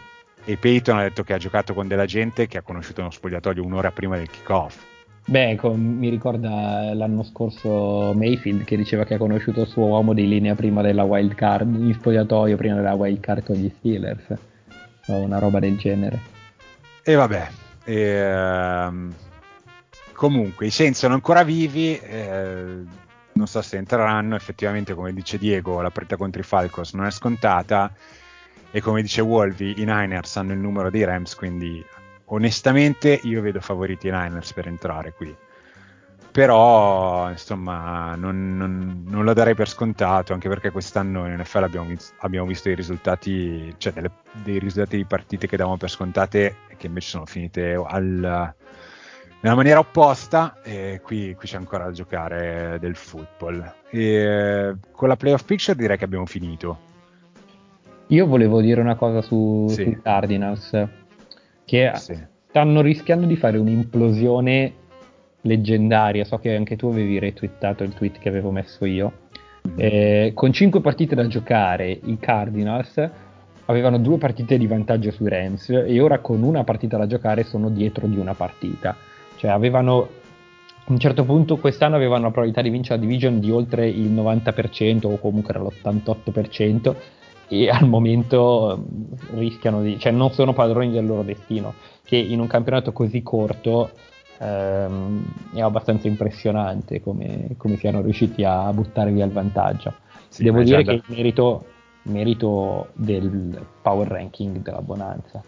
E Peyton ha detto che ha giocato con della gente che ha conosciuto uno spogliatoio un'ora prima del kickoff. Beh, com- mi ricorda l'anno scorso Mayfield che diceva che ha conosciuto il suo uomo di linea prima della wild card, in spogliatoio prima della wild card con gli Steelers. O una roba del genere. E vabbè, ehm, comunque i Saints sono ancora vivi, eh, non so se entreranno, effettivamente come dice Diego la partita contro i Falcons non è scontata e come dice Wolvi i Niners hanno il numero dei Rams, quindi onestamente io vedo favoriti i Niners per entrare qui. Però insomma non, non- non lo darei per scontato anche perché quest'anno in NFL abbiamo, vis- abbiamo visto i risultati, cioè delle- dei risultati di partite che davamo per scontate e che invece sono finite al- nella maniera opposta e qui, qui c'è ancora da giocare del football. E con la playoff picture direi che abbiamo finito. Io volevo dire una cosa su, Sì. sui Cardinals, che Sì. stanno rischiando di fare un'implosione leggendaria. So che anche tu avevi retweetato il tweet che avevo messo io. Eh, con 5 partite da giocare, i Cardinals avevano due partite di vantaggio sui Rams e ora con una partita da giocare sono dietro di una partita. Cioè avevano a un certo punto quest'anno avevano la probabilità di vincere la division di oltre il 90% o comunque era l'88% e al momento mm, rischiano di, cioè non sono padroni del loro destino, che in un campionato così corto ehm, è abbastanza impressionante come, come siano riusciti a buttare via il vantaggio. Sì, Devo dire che il merito, merito del power ranking della Bonanza.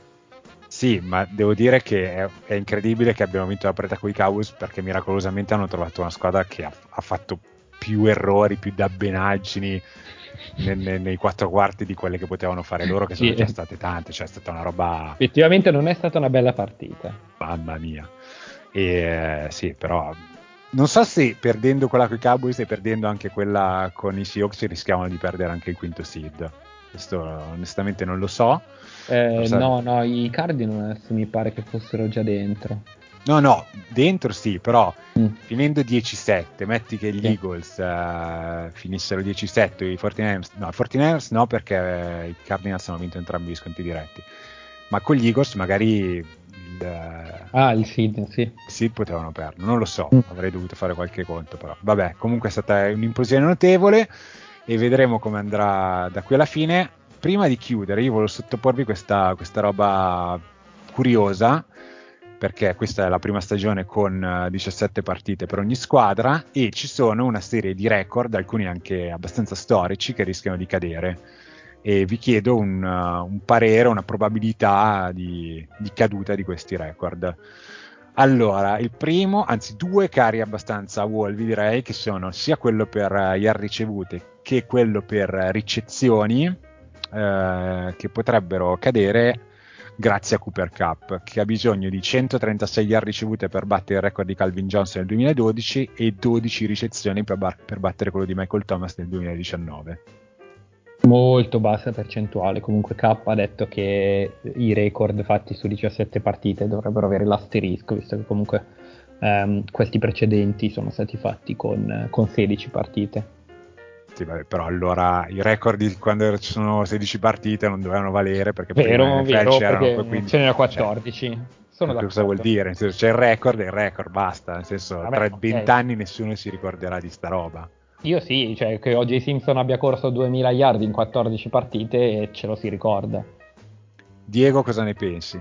Sì, ma devo dire che è, è incredibile che abbiamo vinto la partita con i Cowboys perché miracolosamente hanno trovato una squadra che ha, ha fatto più errori, più dabbenaggini ne- ne- nei quattro quarti di quelle che potevano fare loro, che sono Sì. già state tante, cioè è stata una roba, Effettivamente non è stata una bella partita. mamma mia. E eh, sì, però non so se perdendo quella con i Cowboys e perdendo anche quella con i Seahawks rischiamo di perdere anche il quinto seed. Questo onestamente non lo so. Eh, Lo sai. no, no, i Cardinals mi pare che fossero già dentro. No, no, dentro sì, però Mm. finendo 10-7, metti che gli. Eagles eh, finissero 10-7, i 49ers, no, i 49ers no perché i Cardinals hanno vinto entrambi gli sconti diretti, ma con gli Eagles magari il, eh, Ah, il Seed, sì. sì, potevano perdere, non lo so, Mm. avrei dovuto fare qualche conto però. Vabbè, comunque è stata un'implosione notevole e vedremo come andrà da qui alla fine. Prima di chiudere, io volevo sottoporvi questa, questa roba curiosa, perché questa è la prima stagione con eh, 17 partite per ogni squadra e ci sono una serie di record, alcuni anche abbastanza storici, che rischiano di cadere. E vi chiedo un, uh, un parere, una probabilità di, di caduta di questi record. Allora, il primo, anzi due cari abbastanza a wall, vi direi, che sono sia quello per eh, yard ricevute che quello per eh, ricezioni, eh, che potrebbero cadere grazie a Cooper Cup, che ha bisogno di 136 yard ricevute per battere il record di Calvin Johnson nel 2012 e 12 ricezioni per, bar- per battere quello di Michael Thomas nel 2019. Molto bassa percentuale. Comunque K ha detto che i record fatti su 17 partite dovrebbero avere l'asterisco, visto che comunque ehm, questi precedenti sono stati fatti con, con 16 partite. Sì, vabbè, però allora i record di quando ci sono 16 partite non dovevano valere perché Vero, vero, c'erano perché poi 15. ce n'era Cioè, 14. Sono cosa d'accordo. vuol dire? Nel senso, c'è il record e il record, basta. Nel senso, Vabbè, tra ok. 20 anni nessuno si ricorderà di sta roba. Io sì, cioè che O.J. Simpson abbia corso 2000 yard in 14 partite e ce lo si ricorda. Diego, cosa ne pensi?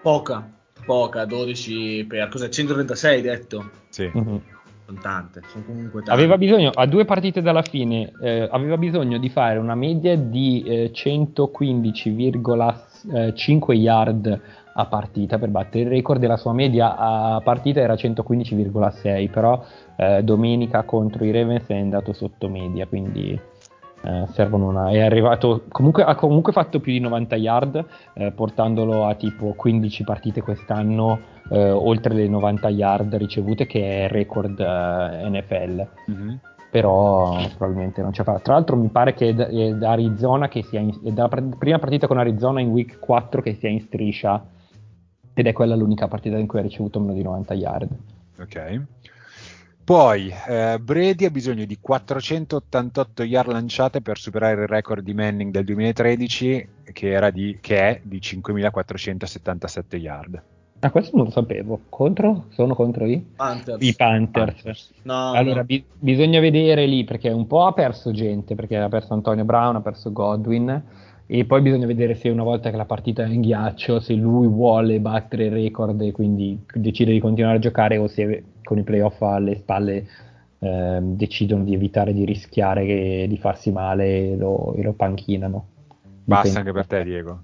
Poca, poca, 12 per cos'è? 136 detto? Sì. Mhm. Sono tante, sono comunque tante. Aveva bisogno, a due partite dalla fine, eh, aveva bisogno di fare una media di eh, 115,5 yard a partita per battere il record della sua media a partita era 115,6, però eh, domenica contro i Ravens è andato sotto media, quindi eh, servono una... è arrivato, comunque ha comunque fatto più di 90 yard, eh, portandolo a tipo 15 partite quest'anno, eh, oltre le 90 yard ricevute che è record eh, NFL Mhm. però probabilmente non ce la farà. Tra l'altro mi pare che è da, è da Arizona che sia in, è dalla pr- prima partita con Arizona in week 4 che sia in striscia ed è quella l'unica partita in cui ha ricevuto meno di 90 yard. Ok. Poi eh, Brady ha bisogno di 488 yard lanciate per superare il record di Manning del 2013 che, era di, che è di 5477 yard. Ah, questo non lo sapevo. Contro? Sono contro i? Panthers. I Panthers. No, allora, no. bi- bisogna vedere lì perché un po' ha perso gente, perché ha perso Antonio Brown, ha perso Godwin. E poi bisogna vedere se una volta che la partita è in ghiaccio, se lui vuole battere il record e quindi decide di continuare a giocare o se con i playoff alle spalle ehm, decidono di evitare di rischiare che- di farsi male e lo, e lo panchinano. Basta Dipende. anche per te, Diego.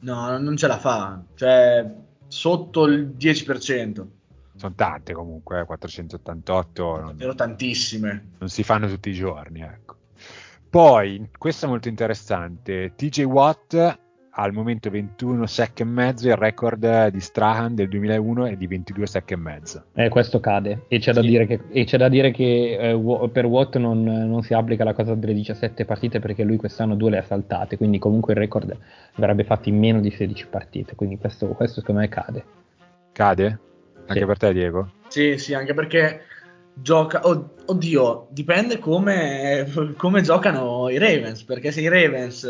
No, non ce la fa. Cioè, sotto il 10%. Sono tante comunque, eh, 488 non, Davvero tantissime. non si fanno tutti i giorni. Ecco. Poi, questo è molto interessante, TJ Watt al momento 21 sack e mezzo, il record di Strahan del 2001 è di 22 sack e mezzo. Eh, questo cade e c'è da Sì. dire che, e c'è da dire che eh, per Watt non, non si applica la cosa delle 17 partite perché lui quest'anno due le ha saltate, quindi comunque il record verrebbe fatto in meno di 16 partite, quindi questo, questo secondo me cade. Cade? Anche Sì. per te, Diego? Sì, sì, anche perché gioca. oh, oddio, dipende come, come giocano i Ravens. Perché se i Ravens,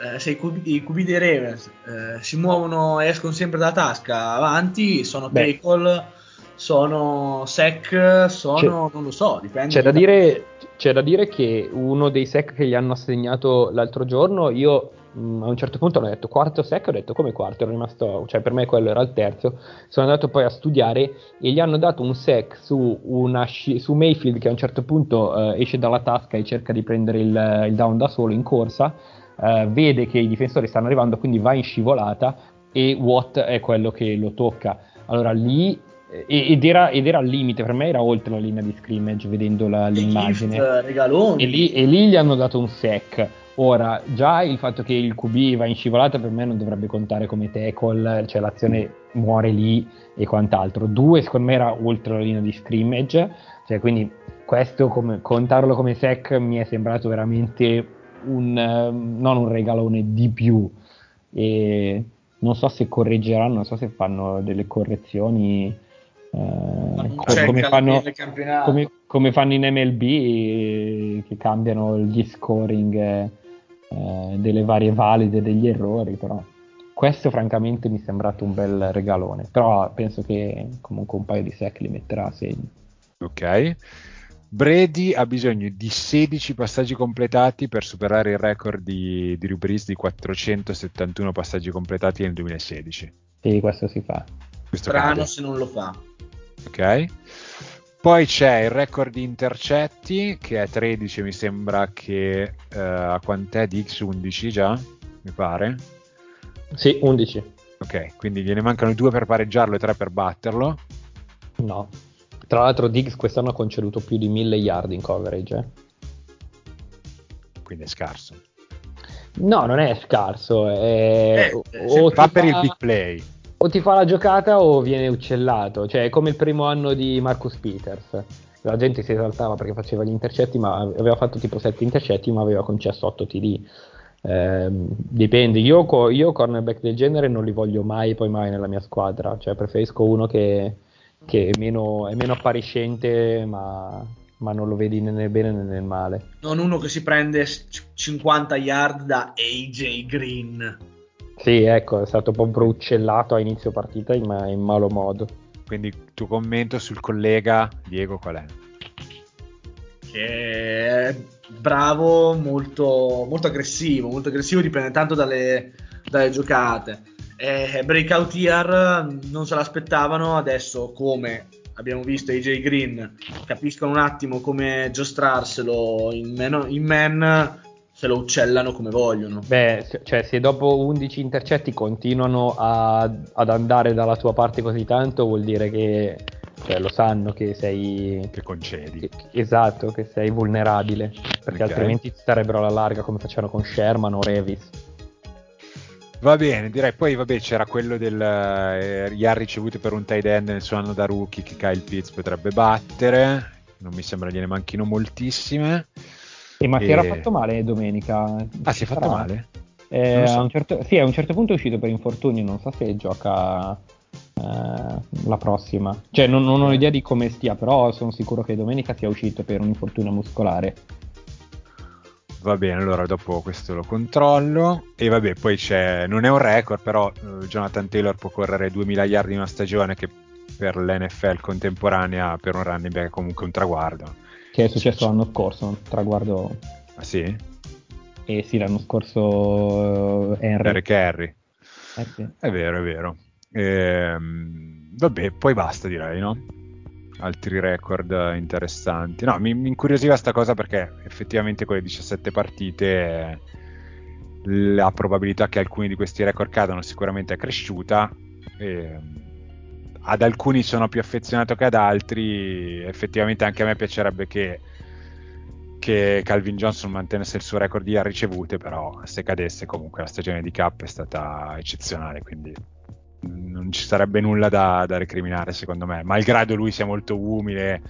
eh, se i QB, i QB dei Ravens eh, si muovono e escono sempre dalla tasca avanti, sono Beh. tackle, sono sec, sono. C'è- non lo so, dipende. C'è da, dire, c'è da dire che uno dei sec che gli hanno assegnato l'altro giorno, io mh, a un certo punto hanno detto quarto sec, ho detto come quarto, ero rimasto, cioè per me quello era il terzo, sono andato poi a studiare e gli hanno dato un sec su, una su Mayfield che a un certo punto eh, esce dalla tasca e cerca di prendere il, il down da solo in corsa, eh, vede che i difensori stanno arrivando, quindi va in scivolata e Watt è quello che lo tocca. Allora lì e- ed era, ed era al limite, per me era oltre la linea di scrimmage vedendo la- l'immagine. gift, regaloni. E lì, e lì gli hanno dato un sec. Ora, già il fatto che il QB va in scivolata per me non dovrebbe contare come tackle, cioè l'azione muore lì e quant'altro. Due, secondo me era oltre la linea di scrimmage, cioè quindi questo come, contarlo come sec mi è sembrato veramente un, eh, non un regalone di più. E non so se correggeranno, non so se fanno delle correzioni. eh, come fanno, come, come fanno in MLB eh, che cambiano gli scoring eh, eh, delle varie valide degli errori però questo francamente mi è sembrato un bel regalone però penso che comunque un paio di sec li metterà a segno Ok. Brady ha bisogno di 16 passaggi completati per superare il record di, di Brees di 471 passaggi completati nel 2016. sì questo si fa Questo Strano cade. se non lo fa. Ok. Poi c'è il record di intercetti che è 13, mi sembra che a quant'è di X 11 già, mi pare. sì 11 Ok, quindi gliene mancano due per pareggiarlo e tre per batterlo. no tra l'altro Diggs quest'anno ha conceduto più di 1000 yard in coverage eh. Quindi è scarso. no non è scarso è... Eh, o se Fa ti per il fa- big play. o ti fa la giocata o viene uccellato, cioè è come il primo anno di Marcus Peters. La gente si esaltava perché faceva gli intercetti, ma aveva fatto tipo 7 intercetti, ma aveva concesso 8 TD. Ehm, dipende, io, io cornerback del genere non li voglio mai poi mai nella mia squadra, cioè preferisco uno che, che è, meno, è meno appariscente, ma, ma non lo vedi né nel bene né nel male. Non uno che si prende c- 50 yard da AJ Green. Sì, ecco, è stato proprio uccellato a inizio partita in, ma- in malo modo. Quindi tuo commento sul collega Diego qual è? Che è bravo, molto, molto aggressivo. Molto aggressivo, dipende tanto dalle, dalle giocate. Eh, breakout year non se l'aspettavano, adesso come abbiamo visto AJ Green capiscono un attimo come giostrarselo in man, in man se lo uccellano come vogliono. Beh, cioè se dopo 11 intercetti continuano a, ad andare dalla tua parte così tanto vuol dire che cioè, lo sanno che sei... Che concedi. Che, esatto, che sei vulnerabile, perché okay. altrimenti starebbero alla larga come facevano con Sherman o Revis. Va bene, direi poi vabbè c'era quello del eh, yard ricevuti per un tight end nel suo anno da rookie che Kyle Pitts potrebbe battere, non mi sembra gliene manchino moltissime. E ma e... si era fatto male domenica. Ah, si è fatto male? Eh, so. a certo, sì, a un certo punto è uscito per infortunio, non so se gioca eh, la prossima. Cioè, non, non, ho idea di come stia, però sono sicuro che domenica sia uscito per un infortunio muscolare. Va bene, allora dopo questo lo controllo. E vabbè, poi c'è, non è un record, però uh, Jonathan Taylor può correre 2000 yard in una stagione che per l'NFL contemporanea, per un running back è comunque un traguardo che è successo l'anno scorso, un traguardo... Ah sì? Eh sì, l'anno scorso uh, Henry. Eric Henry. Eh sì. È vero, è vero. Ehm, vabbè, poi basta direi, no? Altri record interessanti. No, mi, mi incuriosiva sta cosa perché effettivamente con le 17 partite la probabilità che alcuni di questi record cadano sicuramente è cresciuta. E, ad alcuni sono più affezionato che ad altri. Effettivamente anche a me piacerebbe che, che Calvin Johnson mantenesse il suo record di ricevute, però se cadesse comunque la stagione di Cap è stata eccezionale, quindi non ci sarebbe nulla da, da recriminare secondo me, malgrado lui sia molto umile,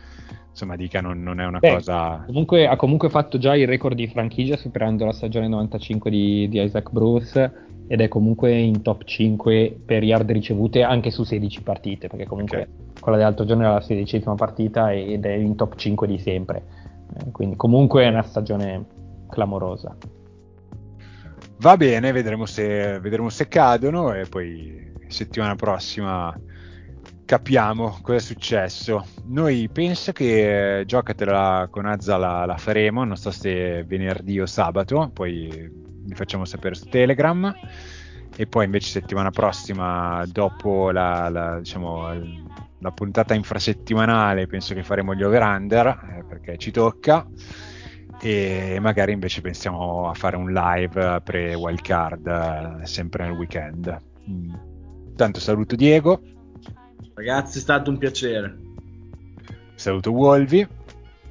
insomma dica non, non è una Beh, cosa... Comunque, ha comunque fatto già il record di franchigia superando la stagione 95 di, di Isaac Bruce ed è comunque in top 5 per yard ricevute anche su 16 partite, perché comunque okay. quella dell'altro giorno era la sedicesima partita ed è in top 5 di sempre. Eh, quindi comunque è una stagione clamorosa. Va bene, vedremo se, vedremo se cadono e poi settimana prossima capiamo cosa è successo. Noi penso che giocatela con Azza la, la faremo, non so se venerdì o sabato, poi vi facciamo sapere su Telegram. E poi invece settimana prossima dopo la, la, diciamo, la puntata infrasettimanale penso che faremo gli over-under eh, perché ci tocca. E magari invece pensiamo a fare un live pre wildcard eh, sempre nel weekend mm. tanto saluto Diego ragazzi è stato un piacere saluto Wolvi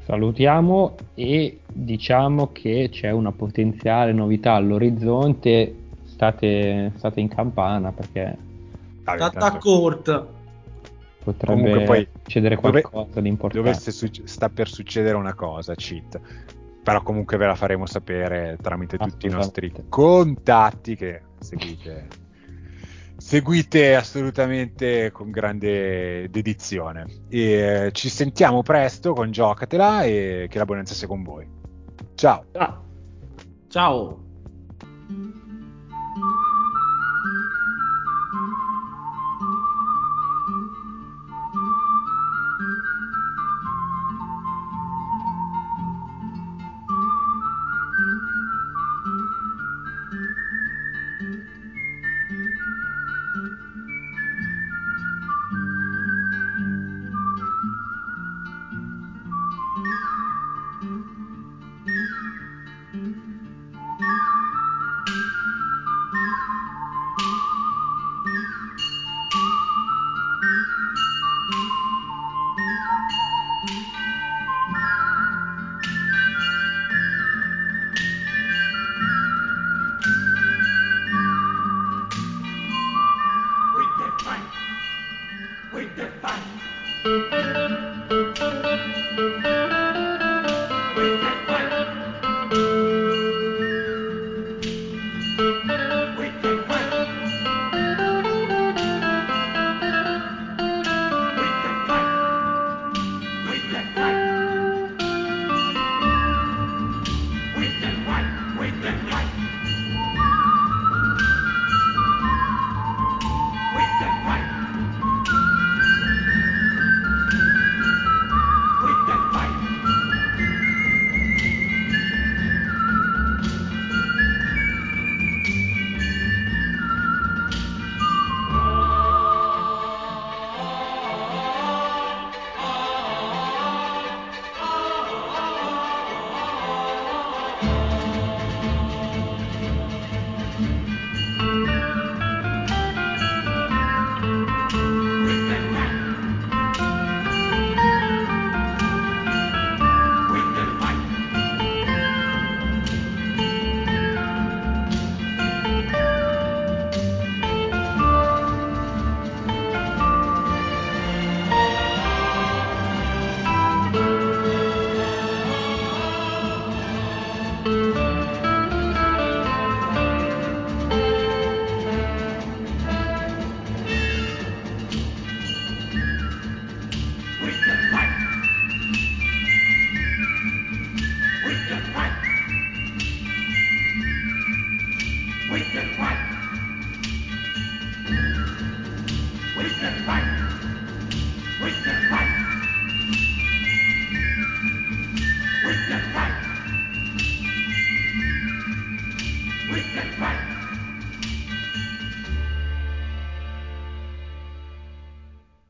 salutiamo e diciamo che c'è una potenziale novità all'orizzonte, state, state in campana perché... Stata corta. Potrebbe poi succedere qualcosa dove, di importante. Dove succe- sta per succedere una cosa, cheat. Però comunque ve la faremo sapere tramite tutti i nostri contatti che seguite seguite assolutamente con grande dedizione. E ci sentiamo presto con Giocatela e che la buonanza sia con voi. Ciao. Ciao.